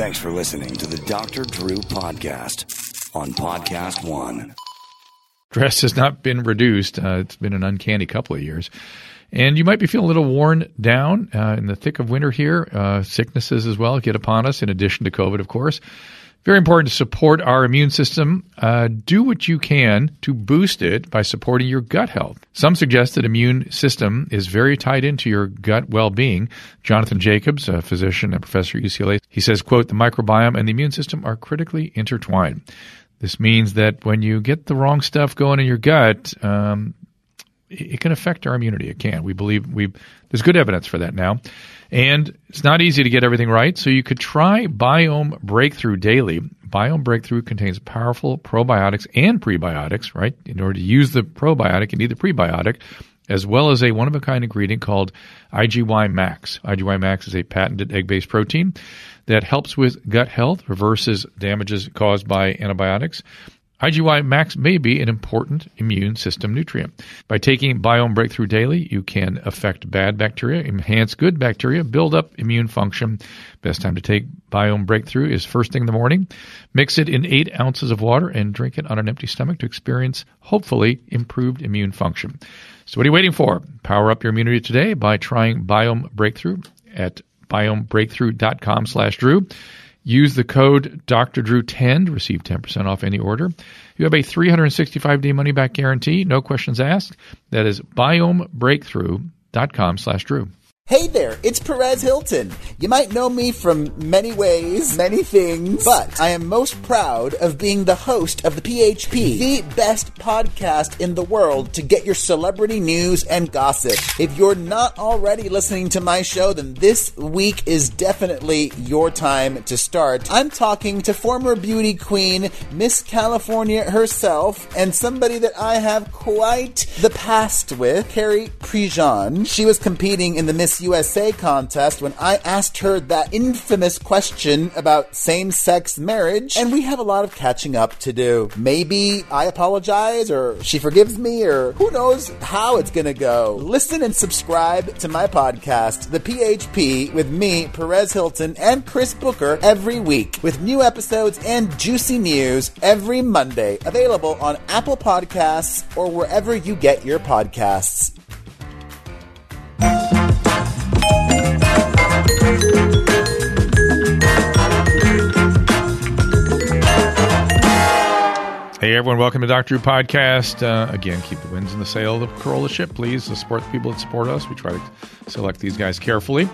Thanks for listening to the Dr. Drew Podcast on Podcast One. Dress has not been reduced. Uh, it's been an uncanny couple of years. And you might be feeling a little worn down uh, in the thick of winter here. Uh, sicknesses as well get upon us, in addition to COVID, of course. Very important to support our immune system. Uh, do what you can to boost it by supporting your gut health. Some suggest that immune system is very tied into your gut well-being. Jonathan Jacobs, a physician and professor at UCLA, he says, quote, the microbiome and the immune system are critically intertwined. This means that when you get the wrong stuff going in your gut, um, it can affect our immunity. It can. We believe we there's good evidence for that now. And it's not easy to get everything right, so you could try Biome Breakthrough Daily. Biome Breakthrough contains powerful probiotics and prebiotics, right? In order to use the probiotic, you need the prebiotic, as well as a one of a kind ingredient called IGY Max. IGY Max is a patented egg based protein that helps with gut health, reverses damages caused by antibiotics, IGY Max may be an important immune system nutrient. By taking Biome Breakthrough daily, you can affect bad bacteria, enhance good bacteria, build up immune function. Best time to take Biome Breakthrough is first thing in the morning. Mix it in eight ounces of water and drink it on an empty stomach to experience, hopefully, improved immune function. So what are you waiting for? Power up your immunity today by trying Biome Breakthrough at biomebreakthrough.com slash Drew. Use the code Dr. Drew 10 to receive 10% off any order. You have a 365 day money back guarantee, no questions asked. That is biomebreakthrough.com slash Drew. Hey there, it's Perez Hilton. You might know me from many ways, many things, but I am most proud of being the host of the PHP, the best podcast in the world to get your celebrity news and gossip. If you're not already listening to my show, then this week is definitely your time to start. I'm talking to former beauty queen, Miss California herself, and somebody that I have quite the past with, Carrie Prejean. She was competing in the Miss USA contest when I asked her that infamous question about same sex marriage, and we have a lot of catching up to do. Maybe I apologize, or she forgives me, or who knows how it's gonna go. Listen and subscribe to my podcast, The PHP, with me, Perez Hilton, and Chris Booker every week, with new episodes and juicy news every Monday. Available on Apple Podcasts or wherever you get your podcasts. Hey everyone, welcome to Dr. Drew Podcast. Uh, again, keep the winds in the sail of the Corolla ship, please. To support the people that support us. We try to select these guys carefully.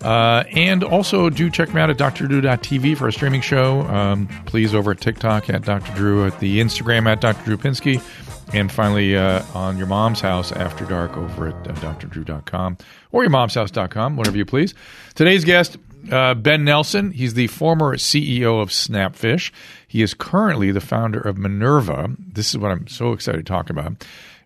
Uh, and also do check me out at drdrew.tv for a streaming show. Um, please over at TikTok at Dr. Drew, at the Instagram at Dr. Drew Pinsky, and finally uh, on your mom's house after dark over at uh, drdrew.com or your mom's house.com, whatever you please. Today's guest, uh, Ben Nelson. He's the former CEO of Snapfish. He is currently the founder of Minerva. This is what I'm so excited to talk about.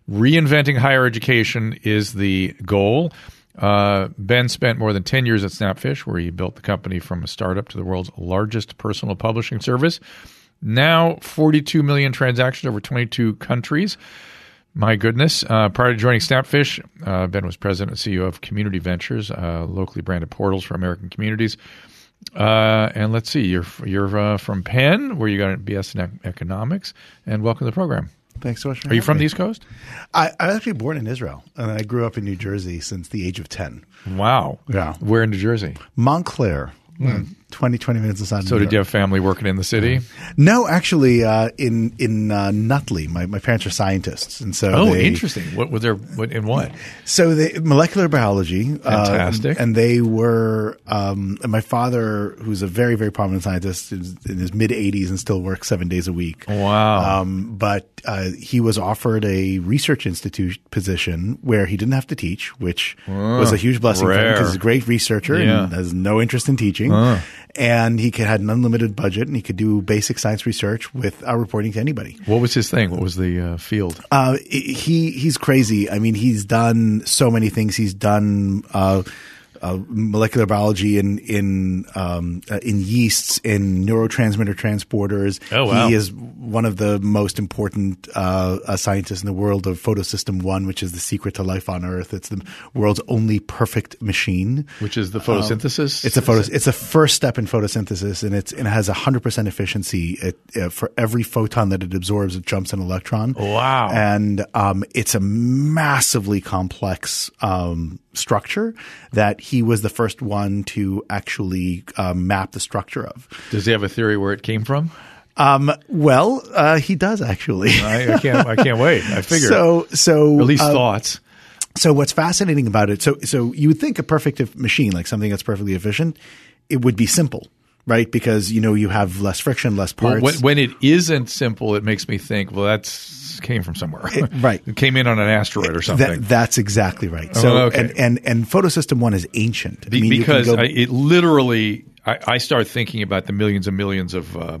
Reinventing higher education is the goal. Uh, ben spent more than 10 years at Snapfish, where he built the company from a startup to the world's largest personal publishing service. Now, 42 million transactions over 22 countries. My goodness. Uh, prior to joining Snapfish, uh, Ben was president and CEO of Community Ventures, uh, locally branded portals for American communities. Uh, and let's see, you're you're uh, from Penn, where you got a BS in economics, and welcome to the program. Thanks so much. Are you from me. the East Coast? I, I was actually born in Israel, and I grew up in New Jersey since the age of ten. Wow. Yeah. Where in New Jersey? Montclair. Mm. 20, 20 minutes inside. So did you have family working in the city? No, actually, uh, in in uh, Nutley, my, my parents are scientists, and so Oh, they, interesting. What was there? What in what? So they molecular biology, uh, Fantastic. and they were. Um, and my father, who's a very very prominent scientist, is in his mid 80s and still works seven days a week. Wow. Um, but uh, he was offered a research institute position where he didn't have to teach, which was a huge blessing for him because he's a great researcher Yeah. and has no interest in teaching. And he could, had an unlimited budget and he could do basic science research without reporting to anybody. what was his thing? What was the uh, field? Uh, he he's crazy. I mean, he's done so many things. He's done uh, uh, molecular biology in in um, uh, in yeasts, in neurotransmitter transporters. Oh, wow. He is one of the most important uh, uh, scientists in the world of photosystem one, which is the secret to life on Earth. It's the world's only perfect machine. Which is the photosynthesis? It's a photo. It's a first step in photosynthesis, and it's and it has hundred percent efficiency. It, uh, for every photon that it absorbs, it jumps an electron. Wow. And um, it's a massively complex um, structure that he was the first one to actually um, map the structure of. Does he have a theory where it came from? Um, well, uh, he does actually. I, I can't. I can't wait. I figure. So, so at least uh, thoughts. So what's fascinating about it? So so you would think a perfect machine, like something that's perfectly efficient, it would be simple, right? Because you know you have less friction, less Well, parts. when, when it isn't simple, it makes me think. Well, that's came from somewhere, It- right. It came in on an asteroid or something. that, that's exactly right. So Oh, okay. and, and and photosystem one is ancient. I mean, because go- I, it literally, I, I start thinking about the millions and millions of uh,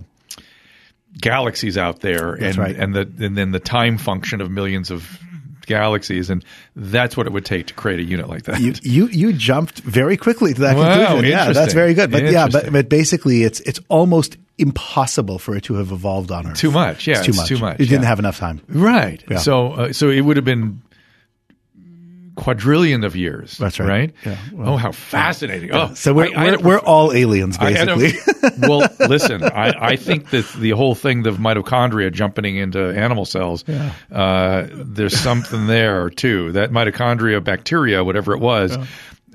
galaxies out there, That's and right. and the and then the time function of millions of galaxies, and that's what it would take to create a unit like that. you, you you jumped very quickly to that Wow, conclusion. Yeah, that's very good. But yeah, but, but basically, it's it's almost impossible for it to have evolved on Earth. Too much, yeah, it's too it's much. too much, It didn't yeah. have enough time. Right. Yeah. So uh, so it would have been quadrillion of years. That's right. Right. Yeah, oh, how fascinating! Oh, So we're I- I we're, we're all aliens, had a- basically. well, listen, I, I think that the whole thing of mitochondria jumping into animal cells, uh, there's something there too. That mitochondria bacteria, whatever it was,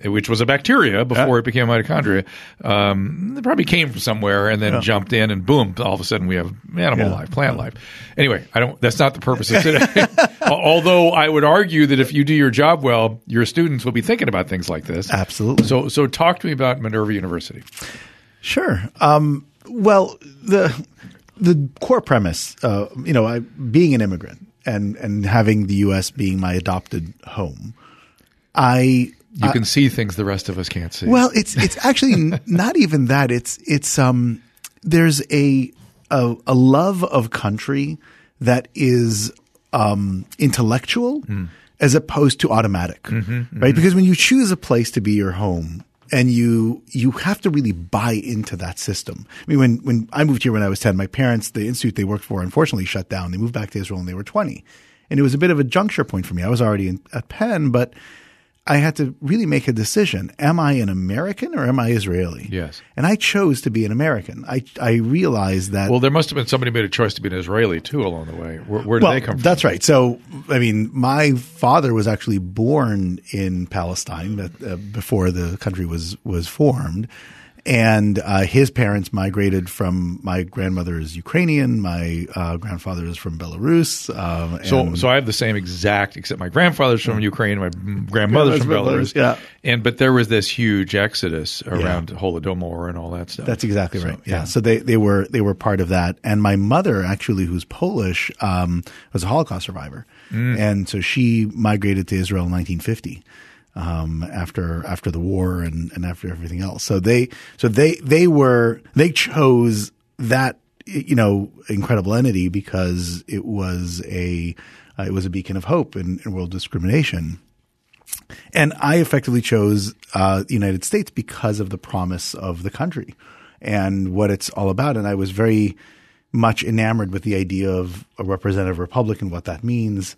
which was a bacteria before it became mitochondria, um, it probably came from somewhere and then jumped in, and boom, all of a sudden we have animal Yeah. life, plant life. Anyway, I don't. That's not the purpose of today. Although I would argue that if you do your job well, your students will be thinking about things like this. Absolutely. So, so talk to me about Minerva University. Sure. Um, well, the the core premise, uh, you know, I, being an immigrant and and having the U.S. being my adopted home, I You can see things the rest of us can't see. well, it's it's actually not even that. It's it's um there's a a, a love of country that is um intellectual as opposed to automatic, right? Because when you choose a place to be your home. And you you have to really buy into that system. I mean, when when I moved here when I was ten, my parents, the institute they worked for, unfortunately shut down. They moved back to Israel when they were twenty, and it was a bit of a juncture point for me. I was already in, at Penn, but I had to really make a decision. Am I an American or am I Israeli? Yes. And I chose to be an American. I, I realized that. Well, there must have been somebody made a choice to be an Israeli too along the way. Where, where did well, they come from? that's right. So, I mean, my father was actually born in Palestine uh, before the country was, was formed. And uh, his parents migrated from my grandmother is Ukrainian, my uh, grandfather is from Belarus. Um, So, and- so I have the same exact, except my grandfather's from Ukraine, my grandmother's Belarus. from Belarus, yeah. and but there was this huge exodus around Holodomor and all that stuff. That's exactly So, right. Yeah. So they, they were they were part of that. And my mother, actually, who's Polish, um, was a Holocaust survivor, and so she migrated to Israel in 1950. Um, after after the war and, and after everything else, so they so they they were they chose that you know incredible entity because it was a uh, it was a beacon of hope in, in world discrimination. And I effectively chose uh, the United States because of the promise of the country and what it's all about. And I was very much enamored with the idea of a representative republic and what that means.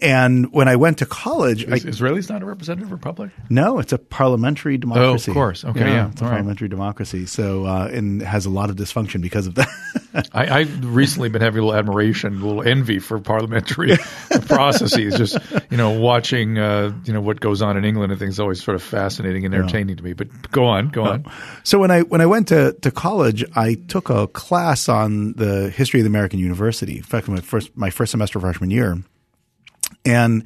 And when I went to college, I, Is Israelis not a representative republic? no, it's a parliamentary democracy. Oh, of course. Okay, yeah. it's a All right. parliamentary democracy. So, uh, and has a lot of dysfunction because of that. I, I've recently been having a little admiration, a little envy for parliamentary processes. Just you know, watching uh, you know what goes on in England and things always sort of fascinating and entertaining to me. But go on, go on. So when I when I went to, to college, I took a class on the history of the American University. In fact, my first my first semester freshman year, and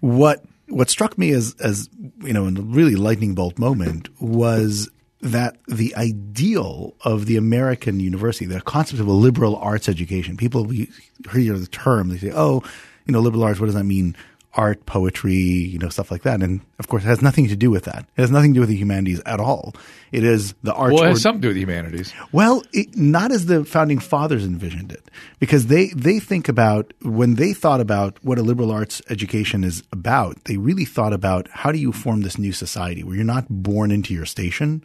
what what struck me as as you know, in a really lightning bolt moment was that the ideal of the American university, the concept of a liberal arts education. People hear the term, they say, "Oh, you know, liberal arts. What does that mean?" Art, poetry, you know, stuff like that. And of course, it has nothing to do with that. It has nothing to do with the humanities at all. It is the arts. Well, it or- has something to do with the humanities. well, it, not as the founding fathers envisioned it, because they they think about when they thought about what a liberal arts education is about. They really thought about how do you form this new society where you're not born into your station,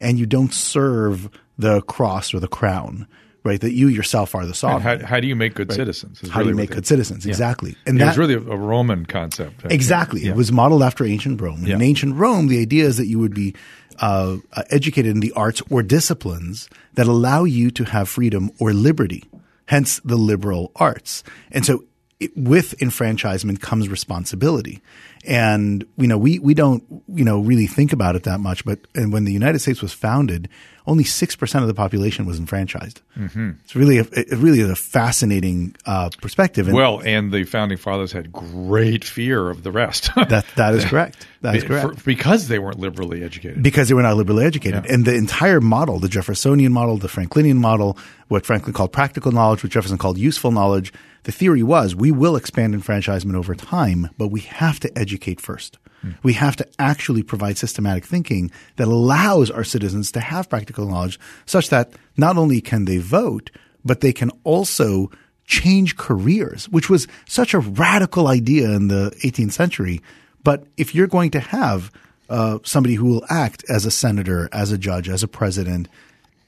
and you don't serve the cross or the crown, right? That you yourself are the sovereign. how, how do you make good citizens? is How do you make good citizens? Yeah. Exactly, and it that was really a, Roman concept. Exactly. Yeah. It was modeled after ancient Rome. In ancient Rome, the idea is that you would be uh, uh, educated in the arts or disciplines that allow you to have freedom or liberty, hence the liberal arts. And so it, with enfranchisement comes responsibility. And, you know, we, we don't, you know, really think about it that much. But and when the United States was founded, only 6% of the population was enfranchised. Mm-hmm. It's really, a, it really is a fascinating uh, perspective. And Well, and the founding fathers had great fear of the rest. that, that is correct. That is For- correct. because they weren't liberally educated. because they were not liberally educated. Yeah. And the entire model, the Jeffersonian model, the Franklinian model, what Franklin called practical knowledge, what Jefferson called useful knowledge, the theory was we will expand enfranchisement over time, but we have to educate first. We have to actually provide systematic thinking that allows our citizens to have practical knowledge such that not only can they vote, but they can also change careers, which was such a radical idea in the 18th century. But if you're going to have uh, somebody who will act as a senator, as a judge, as a president,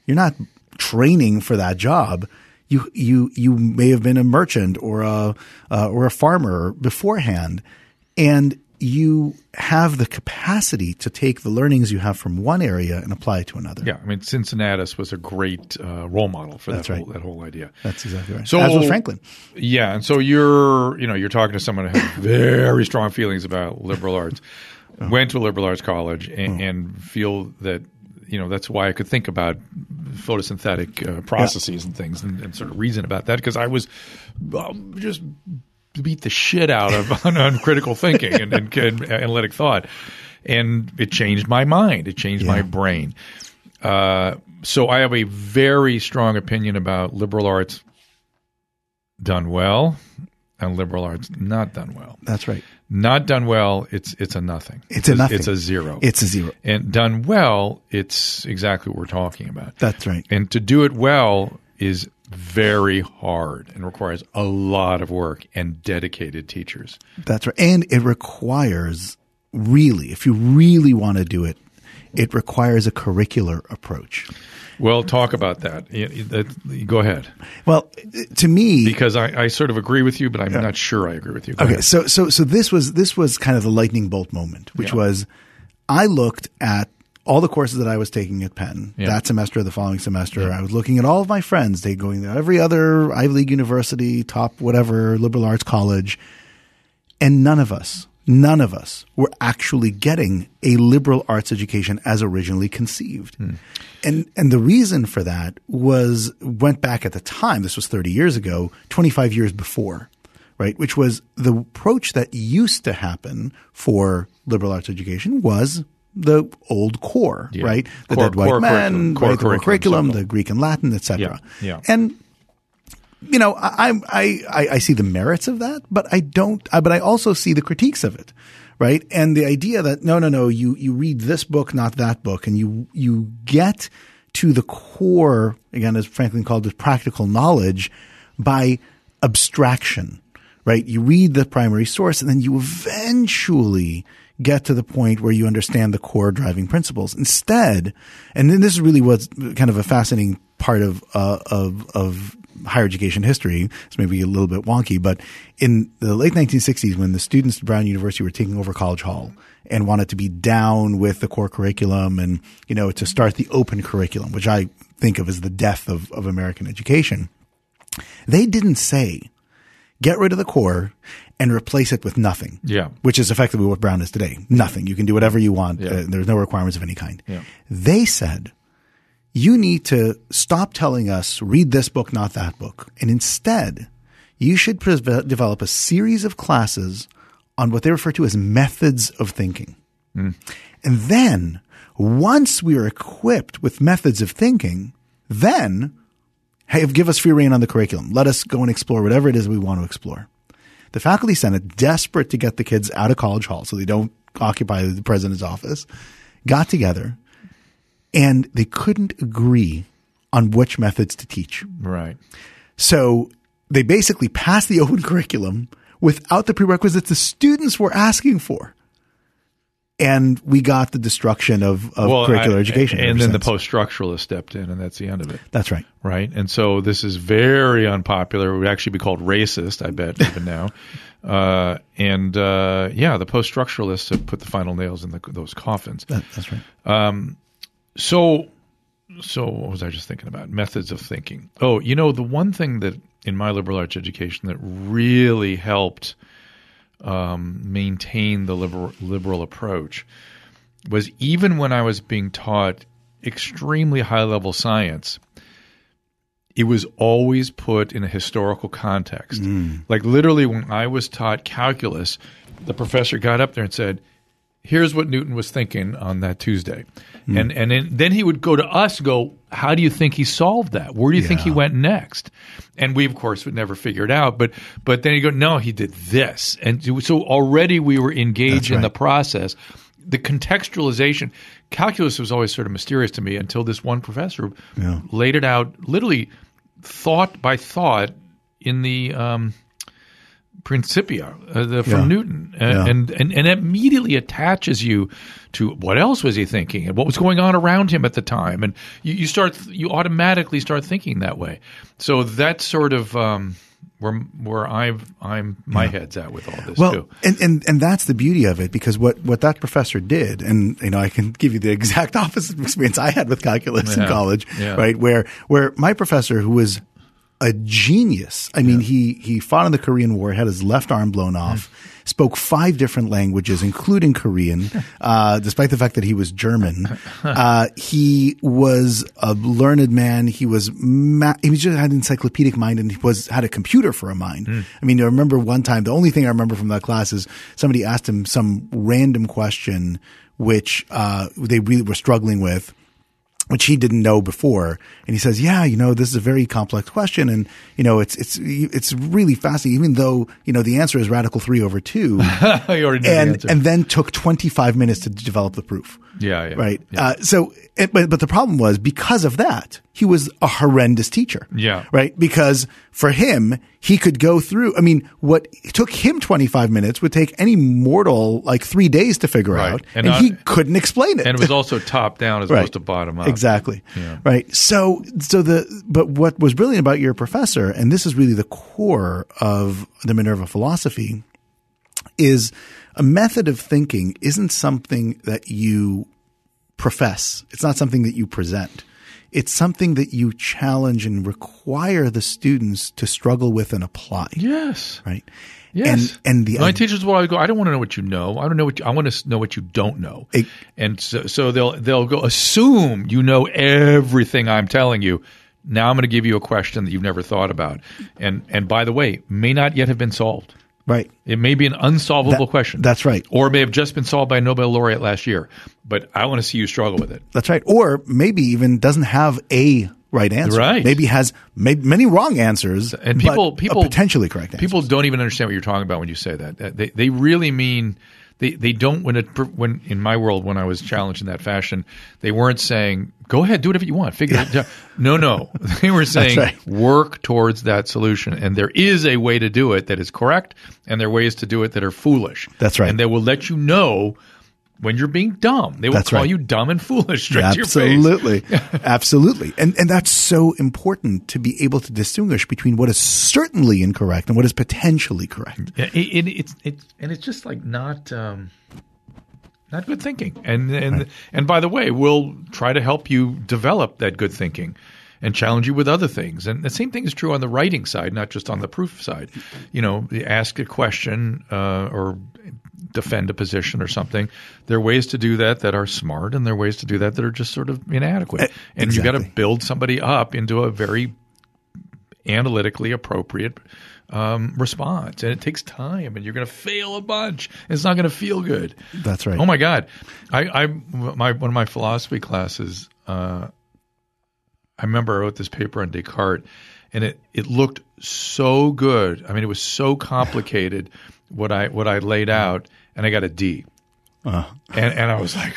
you're not training for that job. You you you may have been a merchant or a uh, or a farmer beforehand, and you have the capacity to take the learnings you have from one area and apply it to another. Yeah, I mean, Cincinnatus was a great uh, role model for That's that right. whole that whole idea. That's exactly right. So- As was Franklin. Yeah, and so you're you know you're talking to someone who has very strong feelings about liberal arts, Oh. went to a liberal arts college, and, and feel that you know that's why I could think about photosynthetic uh, processes and things, and, and sort of reason about that because I was um, just beat the shit out of on, on critical thinking and, and, and analytic thought, and it changed my mind. It changed my brain. Uh, so I have a very strong opinion about liberal arts done well and liberal arts not done well. That's right. Not done well, it's it's a nothing. It's a nothing. It's a zero. It's a zero. and done well, it's exactly what we're talking about. That's right. And to do it well is very hard and requires a lot of work and dedicated teachers. That's right. And it requires really, if you really want to do it, it requires a curricular approach. Well, talk about that. Y- y- that- Go ahead, Well, to me, because I, I sort of agree with you, but I'm not sure I agree with you. Go Okay, ahead. so so so this was this was kind of the lightning bolt moment, which Yeah. was I looked at all the courses that I was taking at Penn Yeah. that semester, the following semester. I was looking at all of my friends. They going to every other Ivy League university, top whatever liberal arts college, and none of us, none of us were actually getting a liberal arts education as originally conceived. Hmm. And and the reason for that was went back at the time, this was 30 years ago, 25 years before, right? Which was the approach that used to happen for liberal arts education was the old core, Yeah. right? The Core- dead white core men, curriculum. Core right, the core curriculum, curriculum, the Greek and Latin, etc. Yeah, yeah. And you know, I, I, I, I see the merits of that, but I don't, I, but I also see the critiques of it, right? And the idea that no, no, no, you, you read this book, not that book, and you, you get to the core, again, as Franklin called it, practical knowledge by abstraction, right? You read the primary source and then you eventually get to the point where you understand the core driving principles. Instead, and then this is really what's kind of a fascinating part of uh, of of higher education history. It's maybe a little bit wonky, but in the late 1960s, when the students at Brown University were taking over College Hall and wanted to be down with the core curriculum and, you know, to start the open curriculum, which I think of as the death of, of American education, they didn't say, get rid of the core and replace it with nothing. Yeah. Which is effectively what Brown is today. Nothing. You can do whatever you want. Yeah. Uh, there's no requirements of any kind. Yeah. They said, you need to stop telling us, read this book, not that book. And instead, you should pre- develop a series of classes on what they refer to as methods of thinking. Hmm. And then, once we are equipped with methods of thinking, then hey, give us free reign on the curriculum. Let us go and explore whatever it is we want to explore. The faculty senate, desperate to get the kids out of college hall so they don't occupy the president's office, got together and they couldn't agree on which methods to teach. Right. So they basically passed the open curriculum without the prerequisites the students were asking for. And we got the destruction of, of curricular I- education. And then the since. post structuralists stepped in, and that's the end of it. That's right. right? And so this is very unpopular. It would actually be called racist, I bet, even now. Uh, and uh, yeah, the post structuralists have put the final nails in the, those coffins. That- that's right. So, so what was I just thinking about? Methods of thinking. Oh, you know, the one thing that in my liberal arts education that really helped um, maintain the liberal, liberal approach was even when I was being taught extremely high level science, it was always put in a historical context. Like literally, when I was taught calculus, the professor got up there and said, "Here's what Newton was thinking on that Tuesday," and and then, then he would go to us, go, "How do you think he solved that? Where do you think he went next?" And we, of course, would never figure it out. But but then he go, "No, he did this," and so already we were engaged in the process. The contextualization, calculus was always sort of mysterious to me until this one professor laid it out, literally thought by thought in the um, Principia uh, the, from Yeah. Newton, uh, Yeah. and, and and immediately attaches you to what else was he thinking and what was going on around him at the time, and you, you start you automatically start thinking that way. So that's sort of um, where where I've I'm my head's at with all this Well, too. and, and and that's the beauty of it because what what that professor did, and you know, I can give you the exact opposite experience I had with calculus in college, Yeah. right? Where where my professor, who was a genius, I mean, he he fought in the Korean War, had his left arm blown off. Spoke five different languages, including Korean, uh, despite the fact that he was German. Uh, he was a learned man. He was ma- he was just had an encyclopedic mind, and he was had a computer for a mind. I mean, I remember one time. The only thing I remember from that class is somebody asked him some random question, which uh, they really were struggling with which he didn't know before. And he says, yeah, you know, this is a very complex question. And, you know, it's, it's, it's really fascinating, even though, you know, the answer is radical three over two. I already know the and, and then took 25 minutes to develop the proof. Yeah, yeah, Right. yeah. Uh, so, it, but, but the problem was because of that, he was a horrendous teacher. Yeah. Right. Because for him, he could go through, I mean, what took him 25 minutes would take any mortal like three days to figure Right. out. And And, not- he couldn't explain it. and it was also top down as opposed to bottom up. Exactly. Yeah. Right. So, so the, but what was brilliant about your professor, and this is really the core of the Minerva philosophy, is a method of thinking isn't something that you profess. It's not something that you present. It's something that you challenge and require the students to struggle with and apply. Yes. Right. Yes. And, and the, my teachers will always go. I don't want to know what you know. I don't know what you, I want to know what you don't know. It- and so, so they'll they'll go assume you know everything I'm telling you. Now I'm going to give you a question that you've never thought about, and and by the way, may not yet have been solved. Right. It may be an unsolvable That- question. that's right. Or it may have just been solved by a Nobel laureate last year. But I want to see you struggle with it. That's right. Or maybe even doesn't have a right answer. Right. Maybe has many wrong answers and people people potentially correct answer. People don't even understand what you're talking about when you say that. They they really mean they they don't when it when in my world when I was challenged in that fashion they weren't saying go ahead do whatever you want figure it out. No no they were saying right. work towards that solution and there is a way to do it that is correct and there are ways to do it that are foolish. That's right. And they will let you know when you're being dumb. They will That's call right. you dumb and foolish straight to your face. Absolutely. Absolutely. And and that's so important to be able to distinguish between what is certainly incorrect and what is potentially correct. Yeah, it, it, it's it's and it's just like not um, not good thinking. And and and by the way, we'll try to help you develop that good thinking and challenge you with other things. And the same thing is true on the writing side, not just on the proof side. You know, you ask a question uh, or defend a position or something. There are ways to do that that are smart, and there are ways to do that that are just sort of inadequate. And you got to build somebody up into a very analytically appropriate um, response, and it takes time, and you're going to fail a bunch. It's not going to feel good. That's right. Oh my God, I, I my one of my philosophy classes. Uh, I remember I wrote this paper on Descartes, and it it looked so good. I mean, it was so complicated what I what I laid out, and I got a D. And and I was like,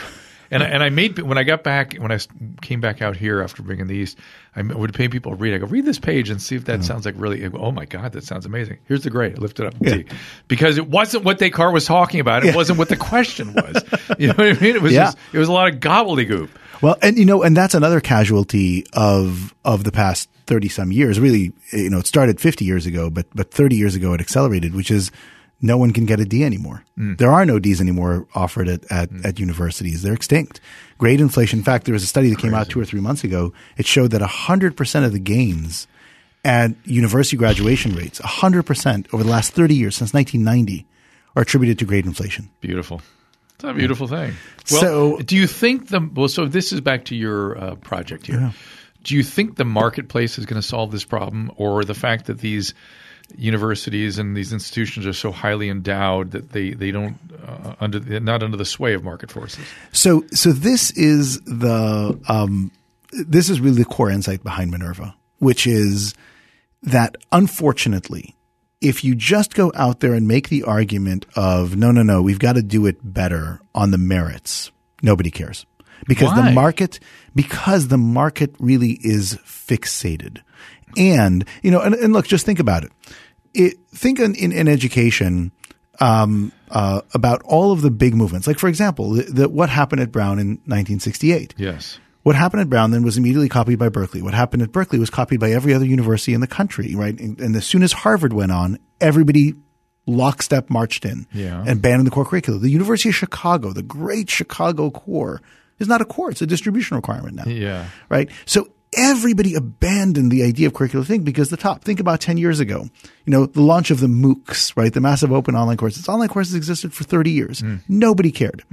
and I, and I made when I got back when I came back out here after being in the East, I would pay people to read. I go read this page and see if that sounds like really. Oh my God, that sounds amazing. Here's the grade. I it up D because it wasn't what Descartes was talking about. It wasn't what the question was. You know what I mean? It was Yeah. just it was a lot of gobbledygook. Well, and you know, and that's another casualty of of the past thirty some years. Really, you know, it started fifty years ago, but but thirty years ago it accelerated, which is no one can get a D anymore. There are no Ds anymore offered at at, at universities. They're extinct. Grade inflation. In fact, there was a study that came out two or three months ago. It showed that hundred percent of the gains at university graduation rates, hundred percent over the last thirty years since nineteen ninety, are attributed to grade inflation. Beautiful. It's a beautiful thing. Well, So- do you think the well? So this is back to your uh, project here. Do you think the marketplace is going to solve this problem, or the fact that these universities and these institutions are so highly endowed that they they don't uh, under not under the sway of market forces? So, so this is the um, this is really the core insight behind Minerva, which is that unfortunately, if you just go out there and make the argument of no, no, no, we've got to do it better on the merits, nobody cares because Why? the market because the market really is fixated, and you know, and, and look, just think about it. It think in, in, in education um, uh, about all of the big movements. Like, for example, the, the, what happened at Brown in 1968. Yes. What happened at Brown then was immediately copied by Berkeley. What happened at Berkeley was copied by every other university in the country, right? And, and as soon as Harvard went on, everybody lockstep marched in Yeah. and banned the core curriculum. The University of Chicago, the great Chicago core, is not a core; it's a distribution requirement now Yeah. right? So everybody abandoned the idea of curricular thinking because the top, think about 10 years ago, you know, the launch of the MOOCs, right? The massive open online courses. Online courses existed for 30 years. Nobody cared.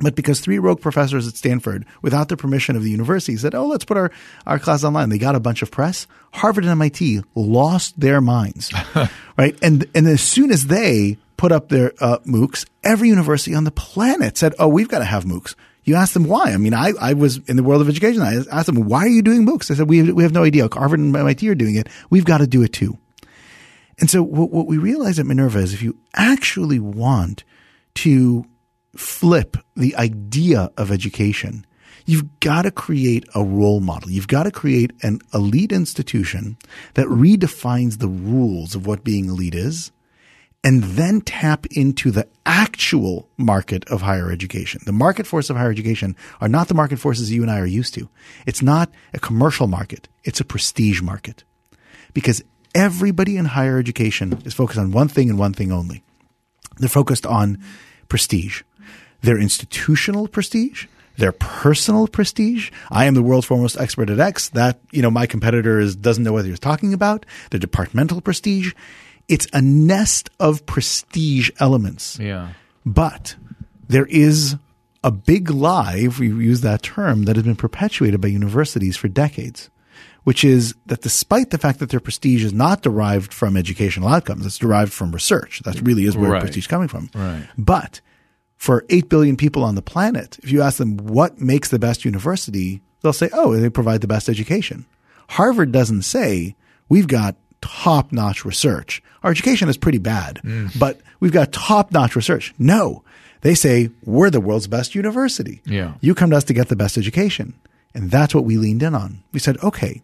But because three rogue professors at Stanford, without the permission of the university, said, oh, let's put our, our class online, they got a bunch of press. Harvard and MIT lost their minds, right? And, and as soon as they put up their uh, MOOCs, every university on the planet said, oh, we've got to have MOOCs. You ask them why. I mean, I, I was in the world of education. I asked them, why are you doing MOOCs? I said, we, we have no idea. Harvard and MIT are doing it. We've got to do it too. And so what, what we realize at Minerva is if you actually want to flip the idea of education, you've got to create a role model. You've got to create an elite institution that redefines the rules of what being elite is and then tap into the actual market of higher education. The market force of higher education are not the market forces you and I are used to. It's not a commercial market. It's a prestige market because everybody in higher education is focused on one thing and one thing only. They're focused on prestige, their institutional prestige, their personal prestige. I am the world's foremost expert at X. That, you know, my competitor is, doesn't know what he's talking about. Their departmental prestige. It's a nest of prestige elements. Yeah. But there is a big lie, if we use that term, that has been perpetuated by universities for decades, which is that despite the fact that their prestige is not derived from educational outcomes, it's derived from research. That really is where Right. prestige is coming from. Right. But for 8 billion people on the planet, if you ask them what makes the best university, they'll say, oh, they provide the best education. Harvard doesn't say, we've got top notch research. Our education is pretty bad, mm. but we've got top notch research. No, they say, we're the world's best university. Yeah. You come to us to get the best education. And that's what we leaned in on. We said, okay,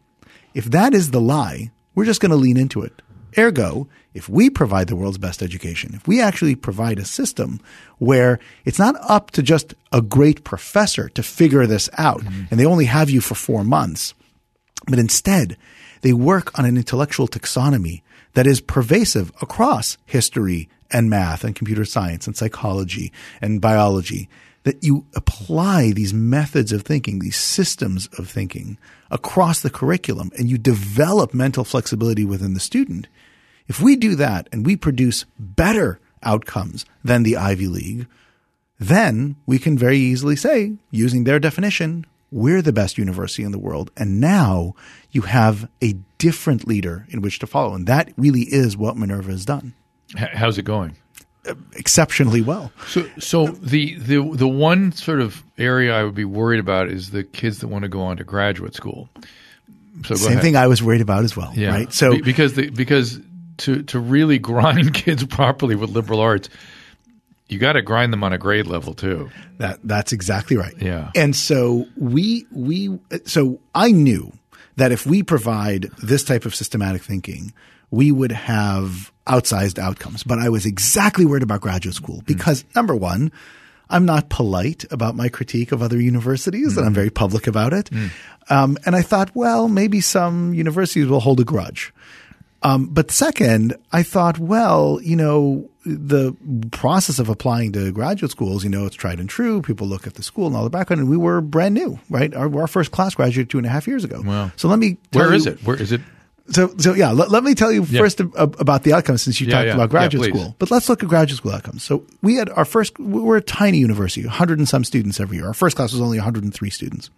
if that is the lie, we're just going to lean into it. Ergo, if we provide the world's best education, if we actually provide a system where it's not up to just a great professor to figure this out mm-hmm. and they only have you for four months, but instead they work on an intellectual taxonomy that is pervasive across history and math and computer science and psychology and biology that you apply these methods of thinking, these systems of thinking across the curriculum and you develop mental flexibility within the student. If we do that and we produce better outcomes than the Ivy League, then we can very easily say, using their definition, we're the best university in the world. And now you have a different leader in which to follow. And that really is what Minerva has done how's it going? exceptionally well. So, so the, the the one sort of area I would be worried about is the kids that want to go on to graduate school. So Same ahead. thing I was worried about as well. yeah. Right. So Be- because the, because to to really grind kids properly with liberal arts, you got to grind them on a grade level too. That that's exactly right. Yeah. And so we we so I knew that if we provide this type of systematic thinking, we would have outsized outcomes. But I was exactly worried about graduate school mm. because number one, I'm not polite about my critique of other universities, and I'm mm. very public about it. Mm. Um, and I thought, well, maybe some universities will hold a grudge. Um, but second, I thought, well, you know, the process of applying to graduate schools, you know, it's tried and true. People look at the school and all the background, and we were brand new, right? Our, our first class graduated two and a half years ago. Wow. So let me. tell Where you- is it? Where is it? So, so yeah, let, let me tell you Yeah. first ab- about the outcomes since you Yeah, talked yeah. about graduate school. But let's look at graduate school outcomes. So we had our first, we we're a tiny university, 100 and some students every year. Our first class was only 103 students.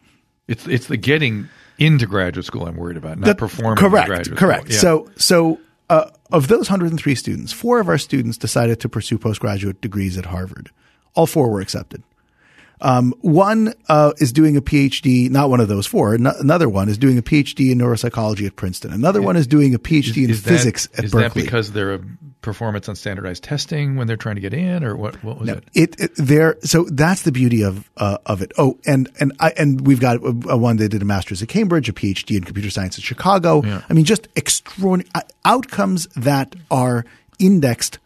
It's it's the getting into graduate school I'm worried about, not That- performing. Correct. correct. School. Yeah. So, so uh, of those 103 students, four of our students decided to pursue postgraduate degrees at Harvard. All four were accepted. Um, one uh, is doing a PhD, not one of those four. An- another one is doing a PhD in neuropsychology at Princeton. Another one is doing a PhD in is physics that, at is Berkeley. that because they're a performance on standardized testing when they're trying to get in, or what? What was No, it? it, it there. So that's the beauty of uh, of it. Oh, and and I and we've got a, a one that did a master's at Cambridge, a PhD in computer science at Chicago. Yeah. I mean, just extraordinary outcomes that are indexed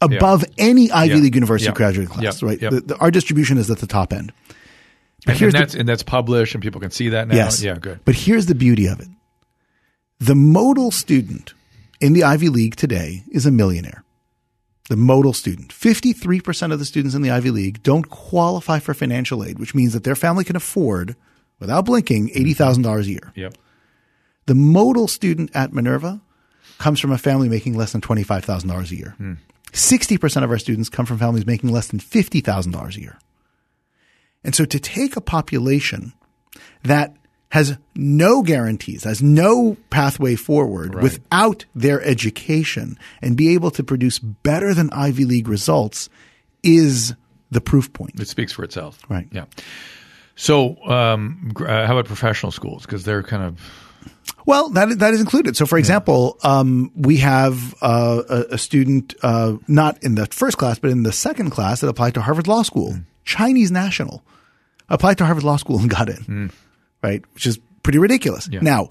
above any Ivy Yeah. League university Yeah. graduate class. Yeah. Right, Yeah. The- the- our distribution is at the top end. But And, here's and the- that's and that's published, and people can see that now. Yes. Yeah. Good. But here's the beauty of it. The modal student in the Ivy League today is a millionaire. The modal student. 53% of the students in the Ivy League don't qualify for financial aid, which means that their family can afford, without blinking, $80,000 a year. Yep. The modal student at Minerva comes from a family making less than $25,000 a year. Hmm. 60% of our students come from families making less than $50,000 a year. And so to take a population that has no guarantees, has no pathway forward without their education and be able to produce better than Ivy League results is the proof point. It speaks for itself. Right. Yeah. So, um, uh, how about professional schools? Because they're kind of Well, that that is included. So, for example, um, we have uh, a, a student uh, not in the first class, but in the second class that applied to Harvard Law School, Chinese national, applied to Harvard Law School and got in, right? Which is pretty ridiculous. Yeah. Now,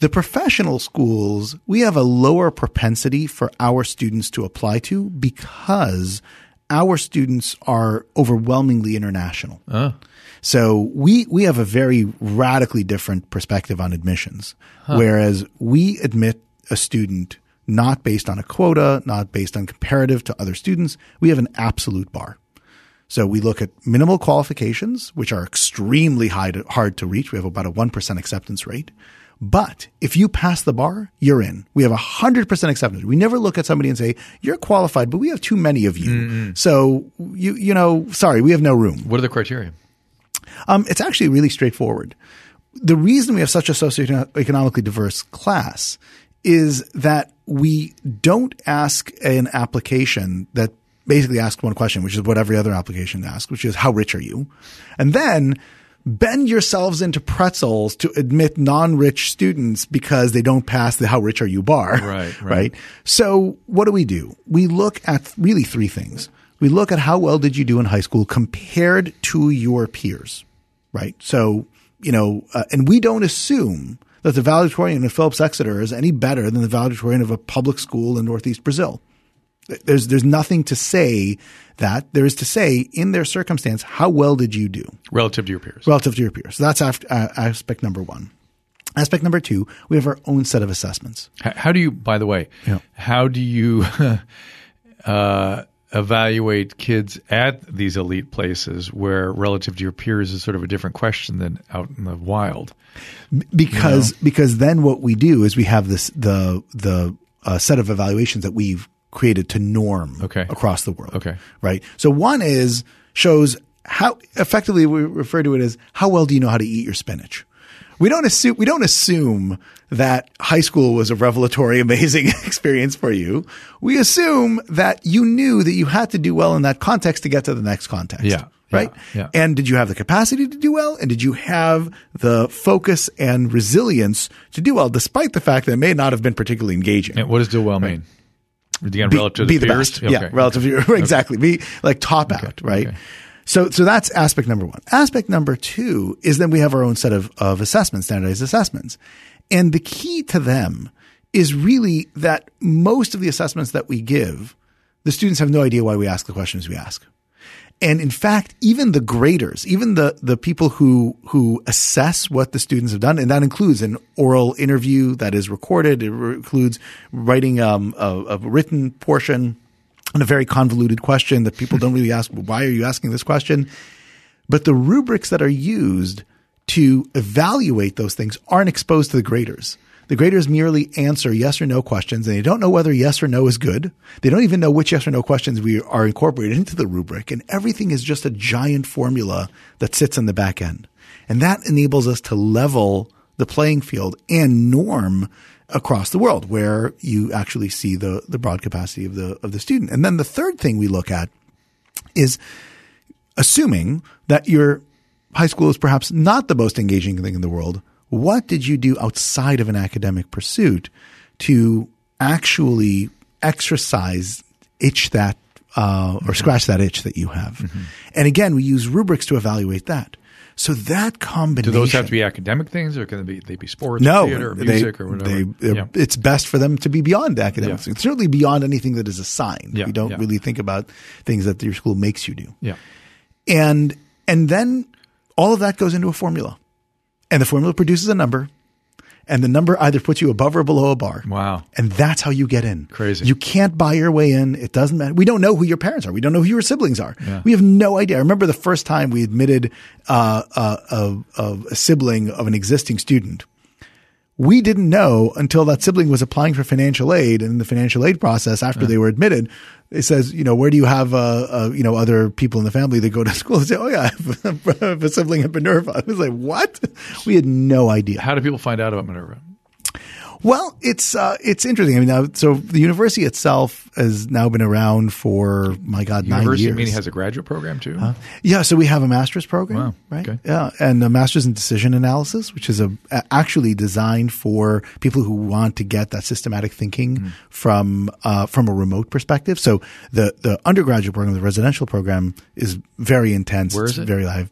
the professional schools, we have a lower propensity for our students to apply to because our students are overwhelmingly international. Ah. So we we have a very radically different perspective on admissions. Whereas we admit a student not based on a quota, not based on comparative to other students. We have an absolute bar. So we look at minimal qualifications, which are extremely high to, hard to reach. We have about a 1% acceptance rate. But if you pass the bar, you're in. We have a 100% acceptance. We never look at somebody and say, you're qualified, but we have too many of you. So you, you know, sorry, we have no room. what are the criteria? Um, it's actually really straightforward. The reason we have such a socioeconomically diverse class is that we don't ask an application that basically asks one question, which is what every other application asks, which is how rich are you? And then bend yourselves into pretzels to admit non-rich students because they don't pass the how rich are you bar. Right, right. right? So what do we do? We look at really three things. We look at how well did you do in high school compared to your peers, right? So, you know, uh, and we don't assume that the valedictorian of Phillips Exeter is any better than the valedictorian of a public school in Northeast Brazil. There's there's nothing to say that. There is to say in their circumstance, how well did you do relative to your peers? relative to your peers? So that's af- uh, aspect number one. Aspect number two, we have our own set of assessments. H- How do you, by the way, Yeah. how do you uh, evaluate kids at these elite places where relative to your peers is sort of a different question than out in the wild? because because then what we do is we have this the the uh, set of evaluations that we've created to norm Okay. across the world. Okay. right. So one is shows how effectively we refer to it as how well do you know how to eat your spinach. We don't assume we don't assume that high school was a revelatory, amazing experience for you. We assume that you knew that you had to do well in that context to get to the next context. Yeah, Right. yeah, yeah. And did you have the capacity to do well? And did you have the focus and resilience to do well, despite the fact that it may not have been particularly engaging? And what does do well mean? Again, Be, relative be to the best. Yeah, Okay. relative to your, exactly. Be like top out, right? okay. So, so that's aspect number one. Aspect number two is then we have our own set of, of assessments, standardized assessments. And the key to them is really that most of the assessments that we give, the students have no idea why we ask the questions we ask. And in fact, even the graders, even the, the people who, who assess what the students have done, and that includes an oral interview that is recorded. It includes writing um, a, a written portion and a very convoluted question that people don't really ask. Why are you asking this question? But the rubrics that are used to evaluate those things aren't exposed to the graders. The graders merely answer yes or no questions and they don't know whether yes or no is good. They don't even know which yes or no questions we are incorporated into the rubric and everything is just a giant formula that sits on the back end. And that enables us to level the playing field and norm across the world where you actually see the, the broad capacity of the, of the student. And then the third thing we look at is assuming that your high school is perhaps not the most engaging thing in the world, what did you do outside of an academic pursuit to actually exercise itch that uh, or mm-hmm. scratch that itch that you have? Mm-hmm. And again, we use rubrics to evaluate that. So that combination. Do those have to be academic things, or can they be, they be sports, no, theater, they- music, or whatever? they- uh, yeah. It's best for them to be beyond academics. Yeah. Certainly beyond anything that is assigned. Yeah, we don't yeah. really think about things that your school makes you do yeah. and and then all of that goes into a formula and the formula produces a number and the number either puts you above or below a bar. Wow. and that's how you get in. Crazy. you can't buy your way in. It doesn't matter. We don't know who your parents are. We don't know who your siblings are. Yeah. we have no idea. I remember the first time we admitted uh, uh, a, a, a sibling of an existing student we didn't know until that sibling was applying for financial aid and in the financial aid process after they were admitted it says you know where do you have uh, uh, you know other people in the family that go to school and say oh yeah I have a, I have a sibling at Minerva. I was like what? We had no idea. How do people find out about Minerva? Well it's uh, it's interesting I mean now so the university itself has now been around for my god nine University years meaning has a graduate program too. yeah, so we have a master's program, Wow. right? Okay. Yeah, and a master's in decision analysis, which is a, actually designed for people who want to get that systematic thinking Hmm. from uh, from a remote perspective. So the the undergraduate program, the residential program, is very intense. Where it's it? Very live.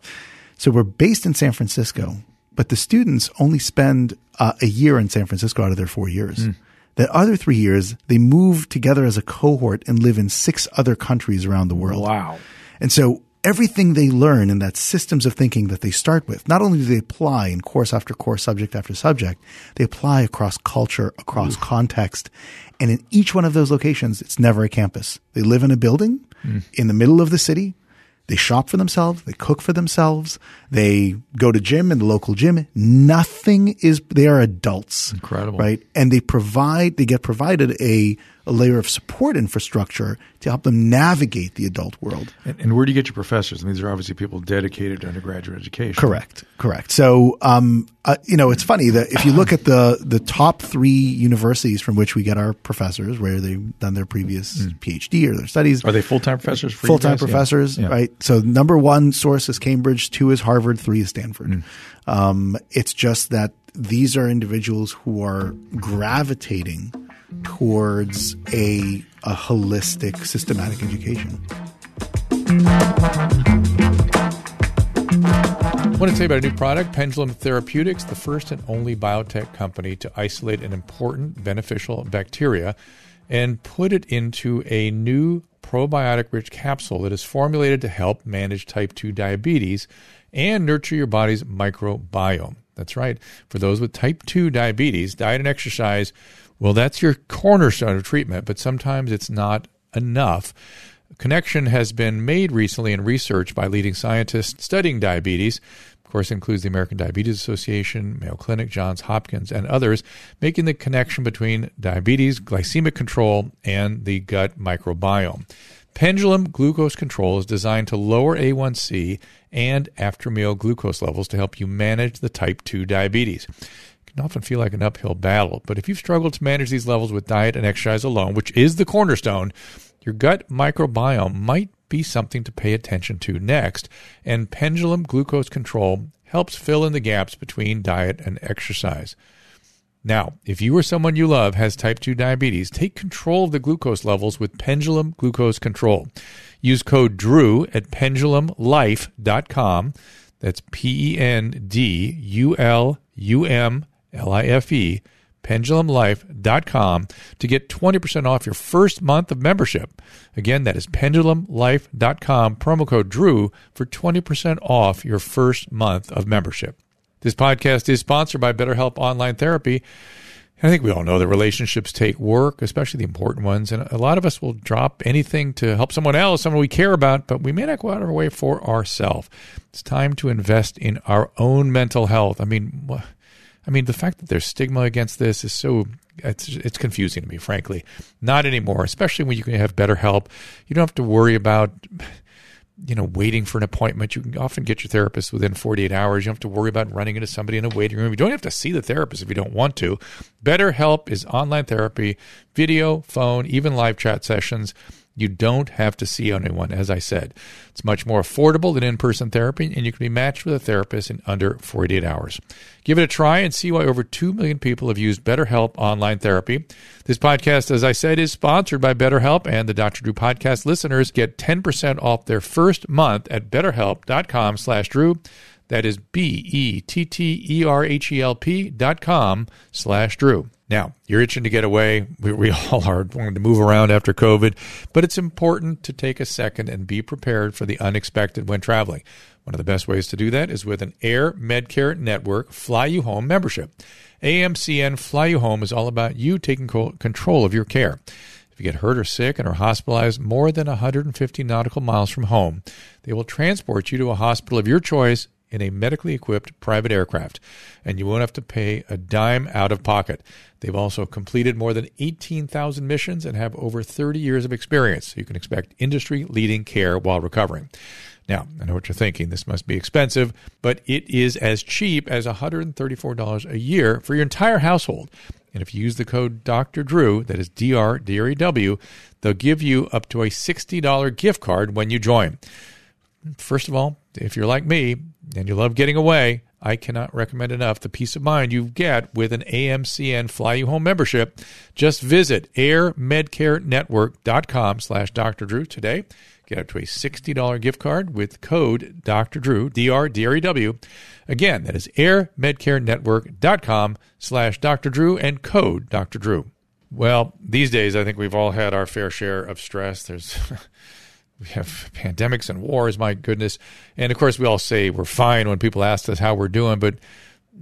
So we're based in San Francisco, but the students only spend uh, a year in San Francisco out of their four years. Hmm. The other three years, they move together as a cohort and live in six other countries around the world. Wow. And so everything they learn in that systems of thinking that they start with, not only do they apply in course after course, subject after subject, they apply across culture, across context. And in each one of those locations, it's never a campus. They live in a building in the middle of the city. They shop for themselves. They cook for themselves. They go to gym in the local gym. Nothing is, they are adults. Incredible. Right. And they provide, they get provided a, a layer of support infrastructure to help them navigate the adult world. And, and where do you get your professors? Mean, these are obviously people dedicated to undergraduate education. Correct. Correct. So, um, uh, you know, it's funny that if you look at the the top three universities from which we get our professors, where they've done their previous PhD or their studies, Are they full time professors? full time? Yeah. professors, Yeah. right? So number one source is Cambridge, two is Harvard, three is Stanford. Mm. Um, it's just that these are individuals who are gravitating towards a a holistic, systematic education. I want to tell you about a new product, Pendulum Therapeutics, the first and only biotech company to isolate an important beneficial bacteria and put it into a new probiotic rich capsule that is formulated to help manage type 2 diabetes and nurture your body's microbiome. That's right. For those with type 2 diabetes, diet and exercise, well, that's your cornerstone of treatment, but sometimes it's not enough. Connection has been made recently in research by leading scientists studying diabetes. Of course, includes the American Diabetes Association, Mayo Clinic, Johns Hopkins, and others, making the connection between diabetes, glycemic control, and the gut microbiome. Pendulum glucose control is designed to lower A1C and after meal glucose levels to help you manage the type 2 diabetes. Can often feel like an uphill battle, but if you've struggled to manage these levels with diet and exercise alone, which is the cornerstone, your gut microbiome might be something to pay attention to next, and pendulum glucose control helps fill in the gaps between diet and exercise. Now, if you or someone you love has type 2 diabetes, take control of the glucose levels with Pendulum Glucose Control. Use code DREW at pendulumlife.com. That's P E N D U L U M L I F E, pendulumlife.com to get 20% off your first month of membership. Again, that is pendulumlife.com, promo code DREW for 20% off your first month of membership. This podcast is sponsored by BetterHelp Online Therapy. I think we all know that relationships take work, especially the important ones. And a lot of us will drop anything to help someone else, someone we care about, but we may not go out of our way for ourselves. It's time to invest in our own mental health. I mean, I mean, the fact that there's stigma against this is so it's it's confusing to me, frankly. Not anymore, especially when you can have better help. You don't have to worry about you know, waiting for an appointment. You can often get your therapist within 48 hours. You don't have to worry about running into somebody in a waiting room. You don't have to see the therapist if you don't want to. BetterHelp is online therapy, video, phone, even live chat sessions. You don't have to see anyone, as I said. It's much more affordable than in person therapy, and you can be matched with a therapist in under 48 hours. Give it a try and see why over 2 million people have used BetterHelp online therapy. This podcast, as I said, is sponsored by BetterHelp, and the Dr. Drew podcast listeners get 10% off their first month at betterhelp.com slash Drew. That is B-E-T-T-E-R-H-E-L-P dot com slash Drew. Now, you're itching to get away. We, we all are wanting to move around after COVID, but it's important to take a second and be prepared for the unexpected when traveling. One of the best ways to do that is with an Air Medcare Network Fly You Home membership. AMCN Fly You Home is all about you taking control of your care. If you get hurt or sick and are hospitalized more than 150 nautical miles from home, they will transport you to a hospital of your choice in a medically equipped private aircraft, and you won't have to pay a dime out of pocket. They've also completed more than 18,000 missions and have over 30 years of experience, you can expect industry leading care while recovering. Now, I know what you're thinking. This must be expensive, but it is as cheap as $134 a year for your entire household. And if you use the code Dr. Drew, that is D R D R E W, they'll give you up to a $60 gift card when you join. First of all, if you're like me and you love getting away, I cannot recommend enough the peace of mind you get with an AMCN Fly You Home membership. Just visit airmedcarenetwork.com slash Dr. Drew today. Get up to a $60 gift card with code Dr. Drew, D-R-D-R-E-W. Again, that is airmedcarenetwork.com slash Dr. Drew and code Dr. Drew. Well, these days, I think we've all had our fair share of stress. There's we have pandemics and wars, my goodness. And of course, we all say we're fine when people ask us how we're doing, but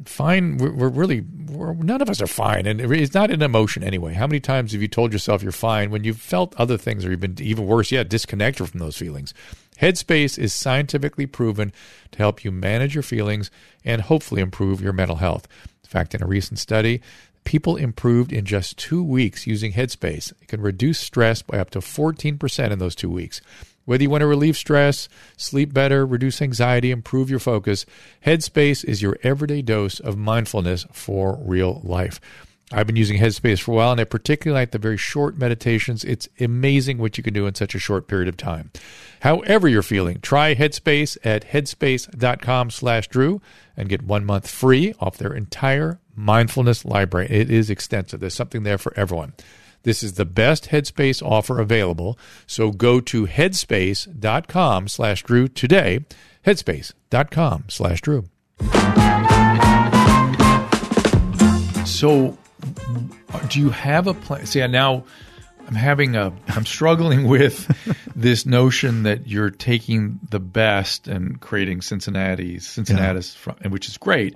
fine, we're, we're really, we're, none of us are fine. And it's not an emotion anyway. How many times have you told yourself you're fine when you've felt other things or even, even worse yet, disconnected from those feelings? Headspace is scientifically proven to help you manage your feelings and hopefully improve your mental health. In fact, in a recent study, people improved in just two weeks using Headspace. It can reduce stress by up to 14% in those two weeks. Whether you want to relieve stress, sleep better, reduce anxiety, improve your focus, Headspace is your everyday dose of mindfulness for real life. I've been using Headspace for a while, and I particularly like the very short meditations. It's amazing what you can do in such a short period of time. However you're feeling, try Headspace at headspace.com slash Drew and get one month free off their entire mindfulness library. It is extensive. There's something there for everyone. This is the best Headspace offer available. So go to headspace.com slash Drew today. Headspace.com slash Drew. So, do you have a plan? See, now I'm having a, I'm struggling with this notion that you're taking the best and creating Cincinnati's, Cincinnati's, from, and which is great.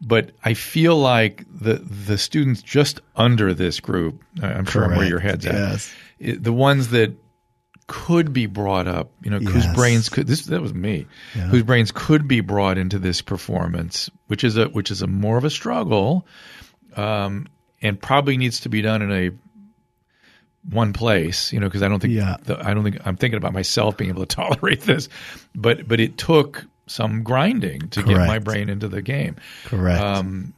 But I feel like the the students just under this group, I'm sure I'm where your head's at, Yes. i- the ones that could be brought up, you know, whose brains could this that was me, whose brains could be brought into this performance, which is a which is a more of a struggle, um, and probably needs to be done in a one place, you know, because I don't think Yeah. the, I don't think I'm thinking about myself being able to tolerate this, but but it took some grinding to get my brain into the game. Correct. Um,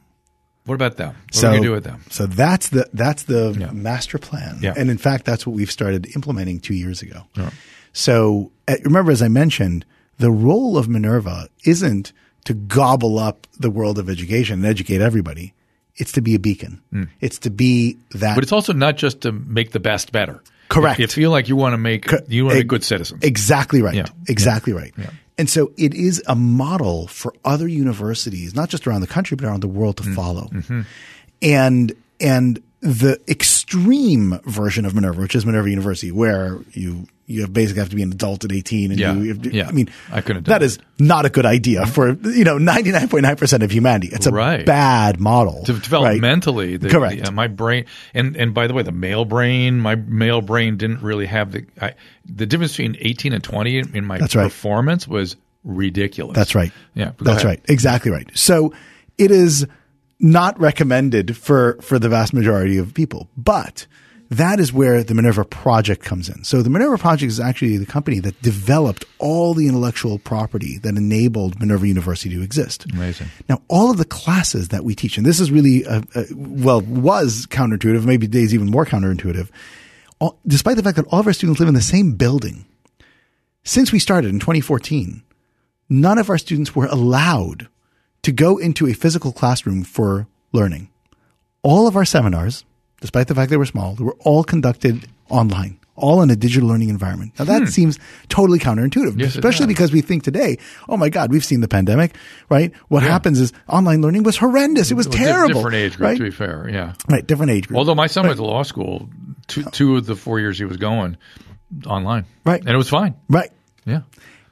what about them? What so are we do with them? So that's the that's the Yeah. master plan, Yeah. and in fact, that's what we've started implementing two years ago. So uh, remember, as I mentioned, the role of Minerva isn't to gobble up the world of education and educate everybody. It's to be a beacon. It's to be that. But it's also not just to make the best better. Correct. You, you feel like you want to make you want to be good citizens. Exactly right. Yeah. Exactly right. And so it is a model for other universities, not just around the country, but around the world to mm-hmm. follow. Mm-hmm. And and the extreme version of Minerva, which is Minerva University, where you you basically have to be an adult at eighteen, and Yeah. you, Yeah. I mean, I couldn't That is not a good idea for you know ninety nine point nine percent of humanity. It's a Right. bad model. right? developmentally, the, Correct. the- uh, my brain, and and by the way, the male brain, my male brain didn't really have the I, the difference between eighteen and twenty in my That's right. performance was ridiculous. That's right. Yeah, That's ahead. right. Exactly right. So it is not recommended for for the vast majority of people, but that is where the Minerva project comes in. So the Minerva project is actually the company that developed all the intellectual property that enabled Minerva University to exist. Amazing. Now, all of the classes that we teach, and this is really, uh, uh, well, was counterintuitive, maybe today's even more counterintuitive, all, despite the fact that all of our students live in the same building. Since we started in 2014, none of our students were allowed to go into a physical classroom for learning. All of our seminars, despite the fact they were small, they were all conducted online, all in a digital learning environment. Now that seems totally counterintuitive, Hmm. Yes, especially because we think today, oh my God, we've seen the pandemic, right? What happens is online learning was horrendous. It was Well, terrible. Different age group, right? to be fair. Yeah. Right, different age group. Although my son went to law school, two, two of the four years he was going online. Right. And it was fine. right. Yeah.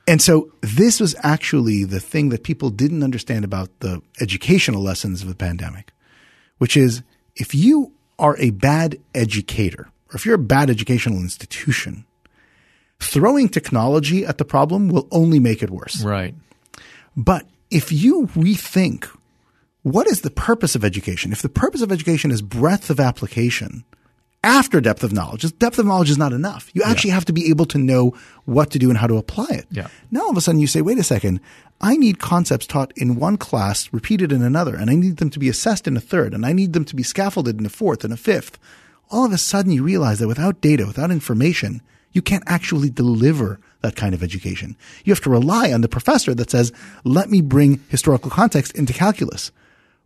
And so this was actually the thing that people didn't understand about the educational lessons of the pandemic, which is if you are a bad educator or if you're a bad educational institution, throwing technology at the problem will only make it worse. Right. But if you rethink what is the purpose of education, if the purpose of education is breadth of application after depth of knowledge, depth of knowledge is not enough. You actually have to be able to know what to do and how to apply it. Yeah. Now all of a sudden you say, wait a second, I need concepts taught in one class, repeated in another, and I need them to be assessed in a third, and I need them to be scaffolded in a fourth and a fifth. All of a sudden you realize that without data, without information, you can't actually deliver that kind of education. You have to rely on the professor that says, let me bring historical context into calculus.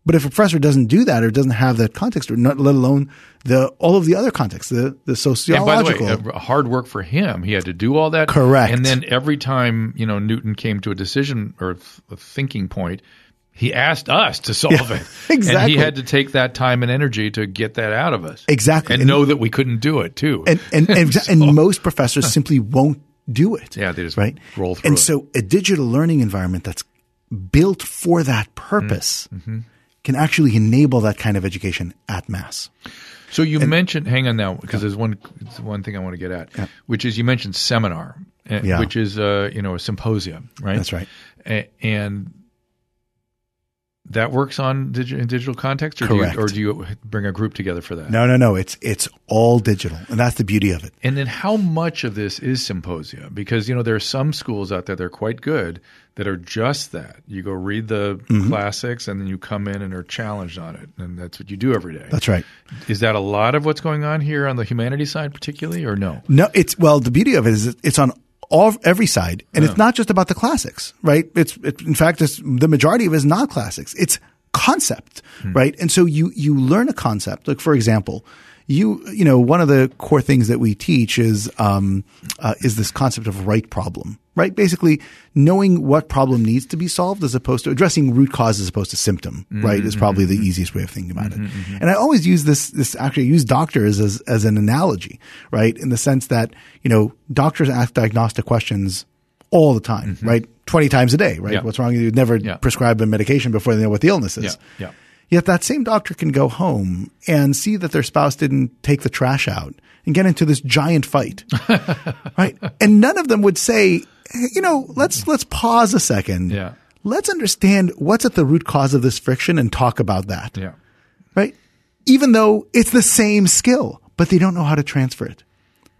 But if a professor doesn't do that or doesn't have that context, or not, let alone the all of the other contexts, the the And by sociological, the way, hard work for him. He had to do all that. Correct. And then every time you know Newton came to a decision or a thinking point, he asked us to solve Yeah, it. And exactly. he had to take that time and energy to get that out of us. Exactly. And, And- know that we couldn't do it too. and and and, and most professors simply won't do it. Yeah, they just right roll through And it. so, a digital learning environment that's built for that purpose Mm-hmm. Can actually enable that kind of education at mass. So you mentioned, hang on now, because there's one one thing I want to get at, which is you mentioned seminar, uh, Yeah. which is uh, you know a symposium, right? That's right. A- and that works on digi- in digital context, or do, you, Correct. or do you bring a group together for that? No, no, no. It's it's all digital, and that's the beauty of it. And then how much of this is symposia? Because you know there are some schools out there that are quite good that are just that. You go read the Mm-hmm. classics, and then you come in and are challenged on it, and that's what you do every day. That's right. Is that a lot of what's going on here on the humanities side, particularly, or no? No, it's well. The beauty of it is it's on all every side, and it's not just about the classics, right? It's it, in fact, it's, the majority of it is not classics. It's concept, right? And so you you learn a concept. Like for example, you you know one of the core things that we teach is um, uh, is this concept of right problem. Right? Basically, knowing what problem needs to be solved as opposed to addressing root cause as opposed to symptom, mm-hmm, right? Is mm-hmm, probably the mm-hmm. easiest way of thinking about it. And I always use this, this actually use doctors as, as an analogy, right? In the sense that, you know, doctors ask diagnostic questions all the time, right? 20 times a day, right? Yeah. What's wrong with you? You'd never Yeah. prescribe a medication before they know what the illness is. Yeah, yeah. Yet that same doctor can go home and see that their spouse didn't take the trash out and get into this giant fight. right? And none of them would say, "Hey, you know, let's let's pause a second. Yeah. Let's understand what's at the root cause of this friction and talk about that. Yeah. Right? Even though it's the same skill, but they don't know how to transfer it.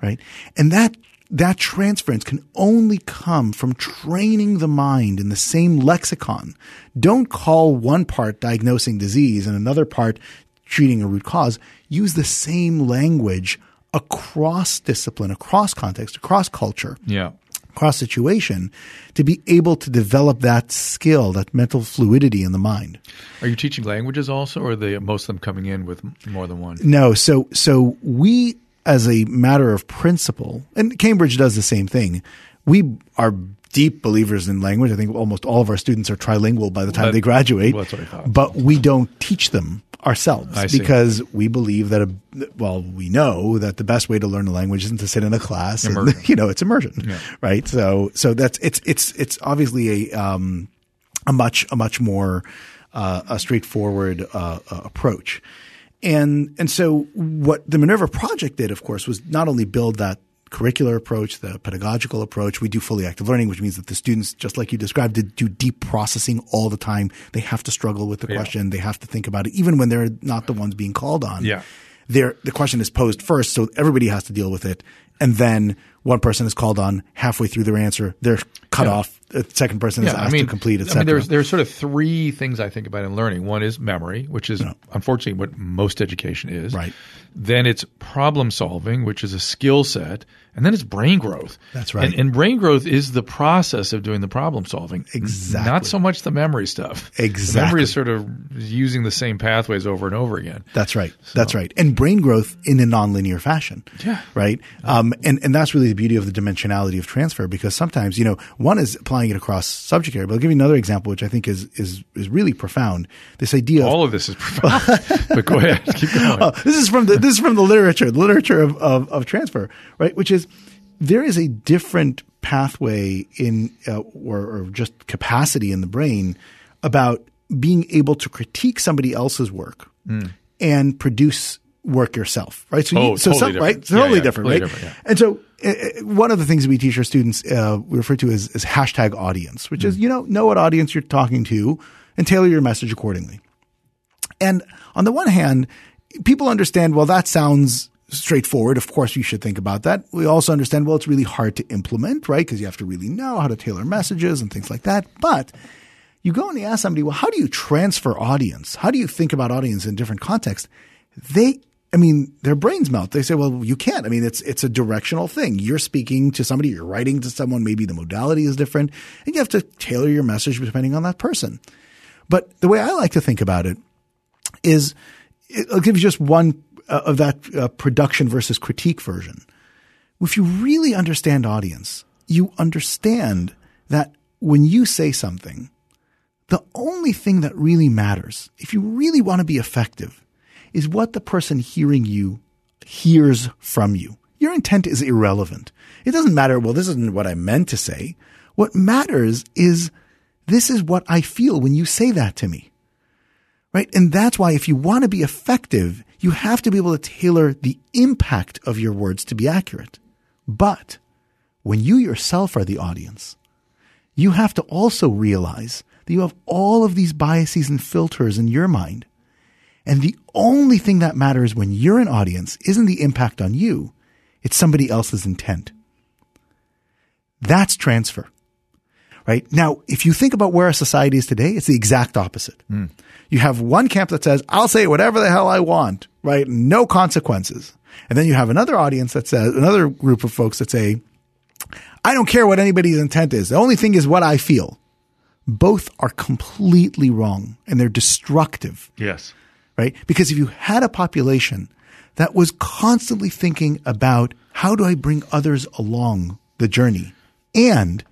Right? And that that transference can only come from training the mind in the same lexicon. Don't call one part diagnosing disease and another part treating a root cause. Use the same language across discipline, across context, across culture Yeah. cross situation to be able to develop that skill, that mental fluidity in the mind. Are you teaching languages also, or are they most of them coming in with more than one? No, so so we as a matter of principle, and Cambridge does the same thing. We are deep believers in language. I think almost all of our students are trilingual by the time That- they graduate. well, that's what I thought. But we don't teach them ourselves I see. because we believe that a, well we know that the best way to learn a language isn't to sit in a class and, you know it's immersion right so so that's it's it's it's obviously a um a much a much more uh, a straightforward uh, uh, approach and and so what the Minerva project did, of course, was not only build that curricular approach, the pedagogical approach. We do fully active learning, which means that the students, just like you described, do deep processing all the time. They have to struggle with the question. They have to think about it, even when they're not the ones being called on. Yeah. They're, the question is posed first, so everybody has to deal with it, and then one person is called on halfway through their answer. They're cut Yeah. off. The second person is Yeah, asked I mean, to complete, I mean, there's there's sort of three things I think about in learning. One is memory, which is unfortunately what most education is. Right. Then it's problem solving, which is a skill set, and then it's brain growth. That's right. And, and brain growth is the process of doing the problem solving. Exactly. Not so much the memory stuff. The Exactly. memory is sort of using the same pathways over and over again. That's right. That's right. And brain growth in a nonlinear fashion. Yeah. Right. Um, and, and that's really the beauty of the dimensionality of transfer because sometimes, you know, one is applying it across subject area, but I'll give you another example, which I think is, is, is really profound. This idea All of this is profound. but go ahead, keep going. Oh, this is from the this is from the literature, the literature of, of, of transfer, right? Which is there is a different pathway in uh, or, or just capacity in the brain about being able to critique somebody else's work and produce work yourself, right? So. Oh, so totally some, different. right? Totally yeah, different, totally right? different, yeah. And so, uh, one of the things we teach our students, uh, we refer to as, as hashtag audience, which is Hmm. you know know what audience you're talking to and tailor your message accordingly. And on the one hand, people understand, well, that sounds straightforward. Of course, you should think about that. We also understand, well, it's really hard to implement, right? Because you have to really know how to tailor messages and things like that. But you go and you ask somebody, well, how do you transfer audience? How do you think about audience in different contexts? They, I mean, their brains melt. They say, well, you can't. I mean, it's, it's a directional thing. You're speaking to somebody, you're writing to someone, maybe the modality is different, and you have to tailor your message depending on that person. But the way I like to think about it is I'll give you just one uh, of that uh, production versus critique version. If you really understand audience, you understand that when you say something, the only thing that really matters, if you really want to be effective, is what the person hearing you hears from you. Your intent is irrelevant. It doesn't matter, well, this isn't what I meant to say. What matters is this is what I feel when you say that to me right? And that's why if you want to be effective, you have to be able to tailor the impact of your words to be accurate. But when you yourself are the audience, you have to also realize that you have all of these biases and filters in your mind. And the only thing that matters when you're an audience isn't the impact on you. It's somebody else's intent. That's transfer right? Now, if you think about where our society is today, it's the exact opposite. Hmm. You have one camp that says, I'll say whatever the hell I want, right? No consequences. And then you have another audience that says, another group of folks that say, I don't care what anybody's intent is. The only thing is what I feel. Both are completely wrong and they're destructive Yes. right? Because if you had a population that was constantly thinking about how do I bring others along the journey and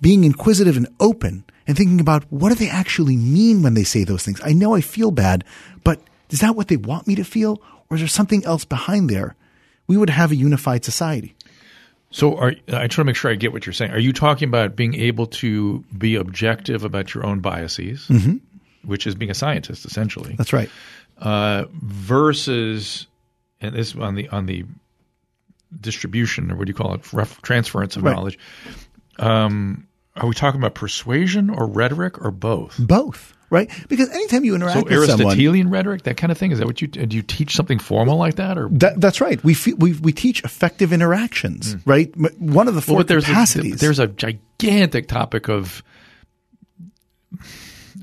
being inquisitive and open and thinking about what do they actually mean when they say those things? I know I feel bad, but is that what they want me to feel? Or is there something else behind there? We would have a unified society. So, are, I try to make sure I get what you're saying. Are you talking about being able to be objective about your own biases, which is being a scientist, essentially? That's right. uh, versus and this on the on the distribution or what do you call it ref, transference of Right. knowledge um, are we talking about persuasion or rhetoric or both Both, right? Because anytime you so interact with someone, aristotelian rhetoric that kind of thing is that what you do you teach something formal like that or that, that's right. We, fe- we we teach effective interactions, right? One of the four well, there's capacities. a, there's a gigantic topic of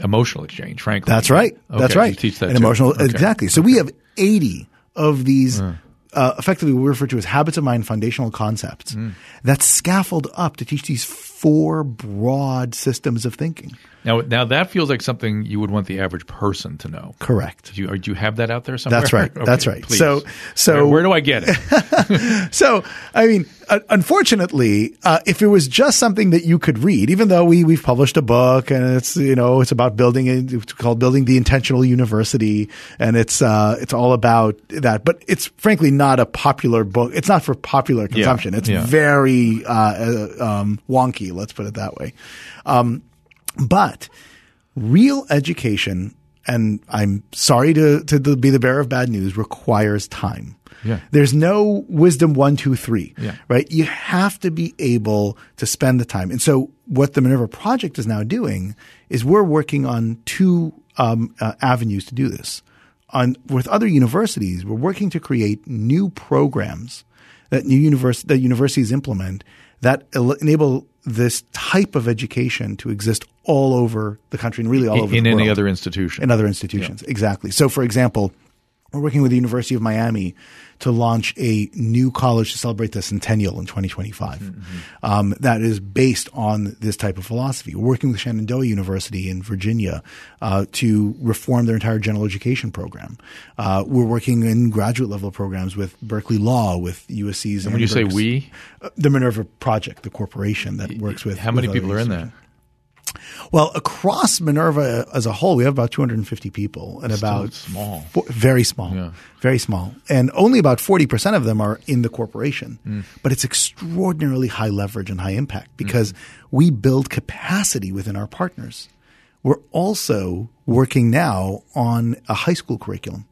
emotional exchange frankly That's right. That's right. teach that and emotional. Okay. Exactly. So we have 80 of these, uh, effectively what we refer to as habits of mind foundational concepts Hmm. that scaffold up to teach these four broad systems of thinking. now now that feels like something you would want the average person to know Correct. do you, do you have that out there somewhere That's right. Okay, That's right. please. So- so- where, where do I get it So, I mean, uh, unfortunately, uh, if it was just something that you could read, even though we we've published a book and it's you know it's about building a, it's called building the intentional university and it's uh, it's all about that, but it's frankly not a popular book. It's not for popular consumption. It's yeah. very uh, uh, um, wonky. Let's put it that way. Um, but real education, and I'm sorry to, to be the bearer of bad news, requires time. Yeah. There's no wisdom one, two, three, Yeah. right? You have to be able to spend the time. And so what the Minerva Project is now doing is we're working on two um, uh, avenues to do this. On with other universities, we're working to create new programs that new univers- that universities implement that enable this type of education to exist all over the country and really all over in the any other institution in other institutions. Exactly. So, for example, we're working with the University of Miami to launch a new college to celebrate the centennial in 2025. Um, that is based on this type of philosophy. We're working with Shenandoah University in Virginia uh, to reform their entire general education program. Uh, we're working in graduate level programs with Berkeley Law, with USC's. and when you say we uh, the Minerva Project, the corporation that works with. how many with people are in that. Well, across Minerva as a whole, we have about 250 people, and about small. fo- very small, Yeah. very small, and only about 40 percent of them are in the corporation. Mm. But it's extraordinarily high leverage and high impact Mm. because we build capacity within our partners. We're also working now on a high school curriculum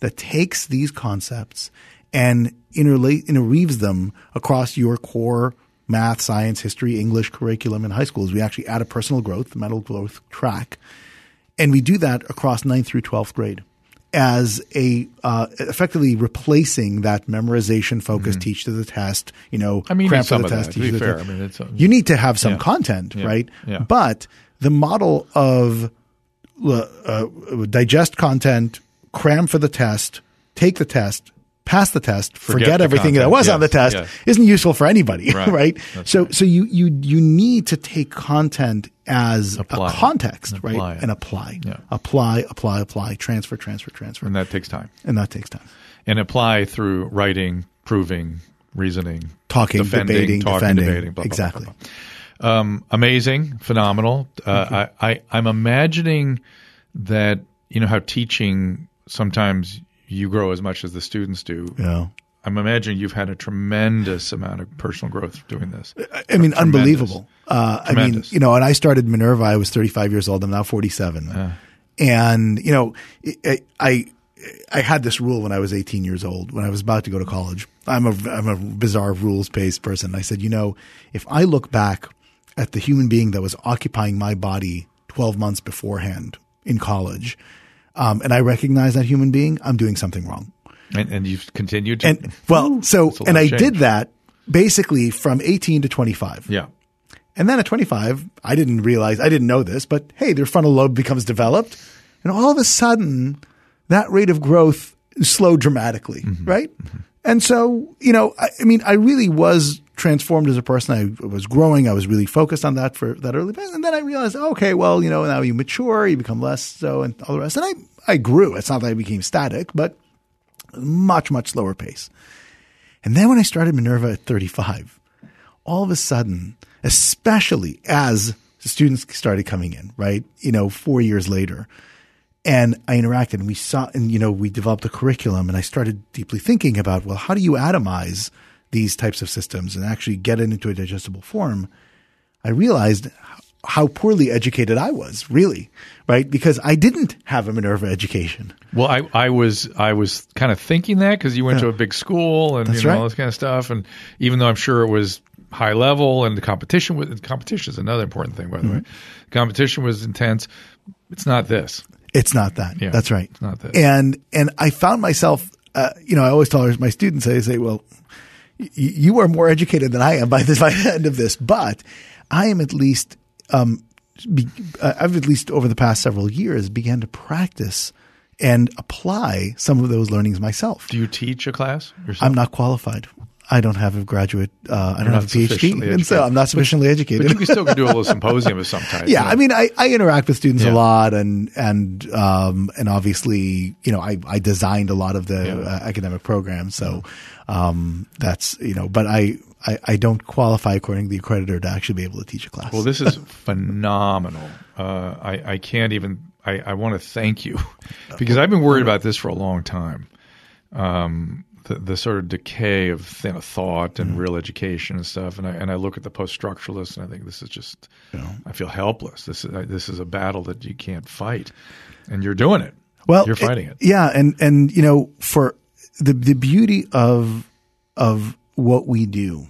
that takes these concepts and interla- interweaves them across your core math, science, history, English curriculum in high schools. We actually add a personal growth, mental growth track, and we do that across 9th through 12th grade as a uh, effectively replacing that memorization focus, teach to the test, you know, Mm-hmm. I mean, cram need for some the test, that, to teach be the fair. test. I mean, it's, uh, you need to have some Yeah. content, Yeah. right? Yeah. But the model of uh, uh, digest content, cram for the test, take the test, pass the test, forget, Forget the everything that content. was on the test yes. isn't useful for anybody, right? Right. So right. so you you you need to take content as Apply a context, And right? it. And apply. Yeah. Apply, apply, apply, transfer, transfer, transfer. and that takes time and that takes time. and apply through writing, proving, reasoning, Talking, defending, debating, talking, defending. debating, blah, exactly. blah, blah. Um, amazing, phenomenal. Uh, I, I, I'm imagining that you know how teaching sometimes you grow as much as the students do. Yeah. I'm imagining you've had a tremendous amount of personal growth doing this. I mean, Tremendous. unbelievable. Uh, I mean, you know, and I started Minerva. I was 35 years old. I'm now 47. And you know, I, I I had this rule when I was 18 years old. When I was about to go to college, I'm a I'm a bizarre rules based person. I said, you know, if I look back at the human being that was occupying my body 12 months beforehand in college, um, and I recognize that human being, I'm doing something wrong. And, and you've continued to. And well, so That's a lot and I change. did that basically from 18 to 25. yeah. And then at 25, I didn't realize, I didn't know this, but hey, their frontal lobe becomes developed. And all of a sudden, that rate of growth slowed dramatically, right? And so, you know, I, I mean, I really was transformed as a person. I was growing. I was really focused on that for that early phase. And then I realized, okay, well, you know, now you mature, you become less so and all the rest. And I, I grew. It's not that I became static, but much, much slower pace. And then when I started Minerva at 35, all of a sudden, especially as the students started coming in, right? You know, four years later. And I interacted and we saw, and, you know, we developed a curriculum and I started deeply thinking about, well, how do you atomize these types of systems and actually get it into a digestible form? I realized how poorly educated I was, really, right? Because I didn't have a Minerva education. Well, I, I was I was kind of thinking that because you went to a big school and you know, all right. this kind of stuff, and even though I'm sure it was high level and the competition with competition is another important thing, by the Mm-hmm. way. Competition was intense. It's not this. It's not that. Yeah, That's right. it's not that. And and I found myself, uh, you know, I always tell my students, I say, well, you are more educated than I am by the, by the end of this, but I am at least, um, be, uh, I've at least over the past several years began to practice and apply some of those learnings myself. Do you teach a class yourself? I'm not qualified. I don't have a graduate. Uh, I don't have a PhD, and so. I'm not sufficiently educated. but you can still do a little symposium of some type. Yeah, you know. I mean, I, I interact with students Yeah. a lot, and and um, and obviously, you know, I, I designed a lot of the Yeah. uh, academic programs, so um, that's you know, but I, I I don't qualify according to the accreditor to actually be able to teach a class. Well, this is phenomenal. Uh, I, I can't even. I, I want to thank you because I've been worried about this for a long time. Um, the, the sort of decay of th- thought and mm. real education and stuff, and I and I look at the post structuralists and I think this is just. I feel helpless. This is this is a battle that you can't fight, and you're doing it. well, you're fighting it. Yeah, and and you know, for the the beauty of of what we do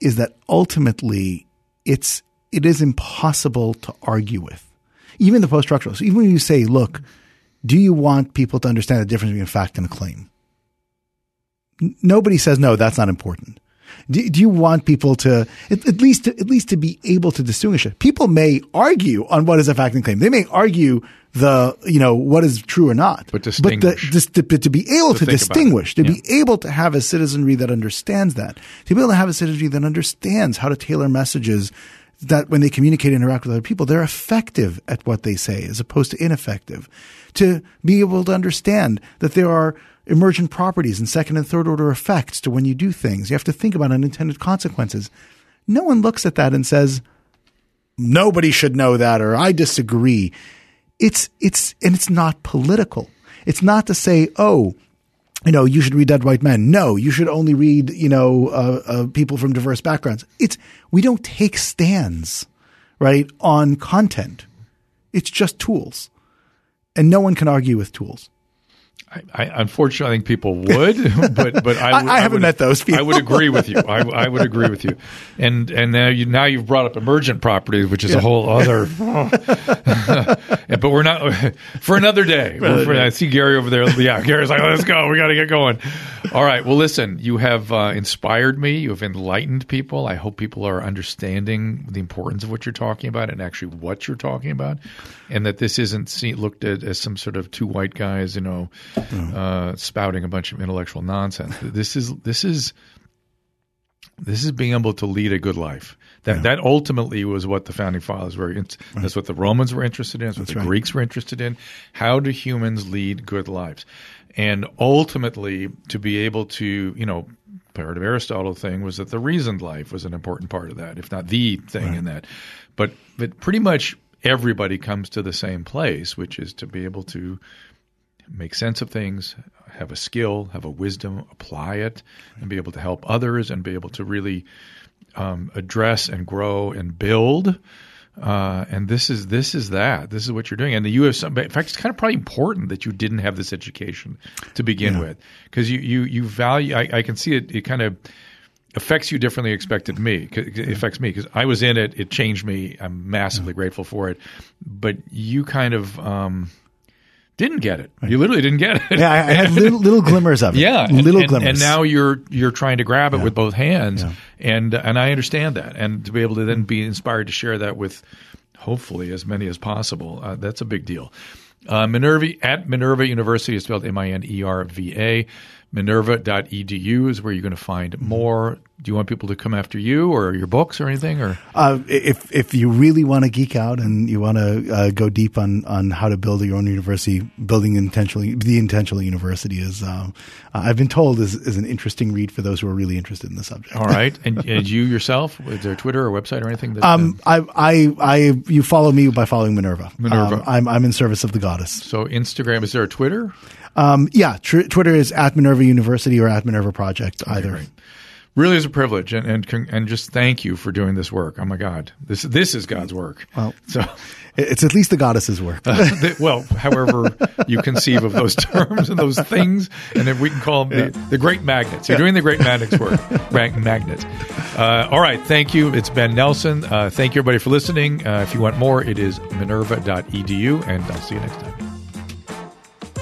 is that ultimately it's it is impossible to argue with. Even the post structuralists, even when you say, look, do you want people to understand the difference between a fact and a claim? Nobody says no, that's not important. Do, do you want people to at, at least to, at least to be able to distinguish it? People may argue on what is a fact and claim. They may argue the you know what is true or not. But the, distinguish. dis, to, to be able To to, think about it. distinguish, to Yeah. be able to have a citizenry that understands that, to be able to have a citizenry that understands how to tailor messages that when they communicate and interact with other people, they're effective at what they say as opposed to ineffective. To be able to understand that there are emergent properties and second and third order effects to when you do things. You have to think about unintended consequences. No one looks at that and says, nobody should know that or I disagree. It's, it's, and it's not political. It's not to say, oh, you know, you should read Dead White Men. No, you should only read, you know, uh, uh, people from diverse backgrounds. It's, we don't take stands, right, on content. It's just tools. And no one can argue with tools. I, I, unfortunately, I think people would, but but I, haven't would- met those people. I would agree with you. I, I would agree with you, and and now you now you've brought up emergent properties, which is a whole other. Yeah, but we're not for another day. For- I see Gary over there. Yeah, Gary's like, let's go. We got to get going. All right. Well, listen, you have uh, inspired me. You have enlightened people. I hope people are understanding the importance of what you're talking about and actually what you're talking about, and that this isn't seen, looked at as some sort of two white guys, you know, uh, spouting a bunch of intellectual nonsense. This is this is this is being able to lead a good life. That that ultimately was what the founding fathers were. in- That's what the Romans were interested in. That's what the right. Greeks were interested in. How do humans lead good lives? And ultimately, to be able to, you know, part of Aristotle thing was that the reasoned life was an important part of that, if not the thing in that. But but pretty much everybody comes to the same place, which is to be able to make sense of things, have a skill, have a wisdom, apply it, and be able to help others and be able to really um, address and grow and build. Uh, and this is this is that. This is what you're doing. And the U.S. In fact, it's kind of probably important that you didn't have this education to begin with, because you you you value. I, I can see it. It kind of affects you differently expected me. It affects me because I was in it. It changed me. I'm massively grateful for it. But you kind of um, didn't get it. You literally didn't get it. Yeah, I, I had little, little glimmers of it. Yeah, little and, glimmers. And now you're you're trying to grab it with both hands, and and I understand that, and to be able to then be inspired to share that with hopefully as many as possible, uh, that's a big deal. Uh, Minerva at Minerva University is spelled M I N E R V A. Minerva.edu is where you're going to find more. Do you want people to come after you or your books or anything? Or Uh, if if you really want to geek out and you want to uh, go deep on, on how to build your own university, building intentionally the intentional university is uh, I've been told is, is an interesting read for those who are really interested in the subject. all right, and, and you yourself, is there Twitter or website or anything? That, Um, I, I, I, you follow me by following Minerva. Minerva. Um, I'm, I'm in service of the goddess. so Instagram is there a Twitter? Um, yeah, tr- Twitter is at Minerva University or at Minerva Project, either. Really is a privilege, and and and just thank you for doing this work. Oh my God, this this is God's work. Well, so. It's at least the goddess's work. the- well, however you conceive of those terms and those things, and then we can call them the, the great magnets. You're doing the great magnets work, mag- magnets. Uh, all right, thank you. It's Ben Nelson. Uh, thank you, everybody, for listening. Uh, if you want more, it is minerva.edu, and I'll see you next time.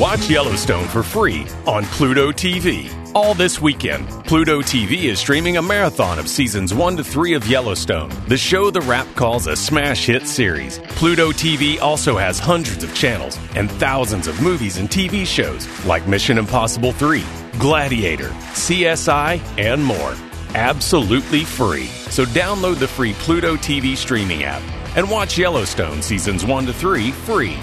Watch Yellowstone for free on Pluto TV. All this weekend, Pluto TV is streaming a marathon of seasons 1 to 3 of Yellowstone, the show The Wrap calls a smash hit series. Pluto TV also has hundreds of channels and thousands of movies and TV shows like Mission Impossible 3, Gladiator, CSI, and more. Absolutely free. So download the free Pluto TV streaming app and watch Yellowstone seasons 1 to 3 free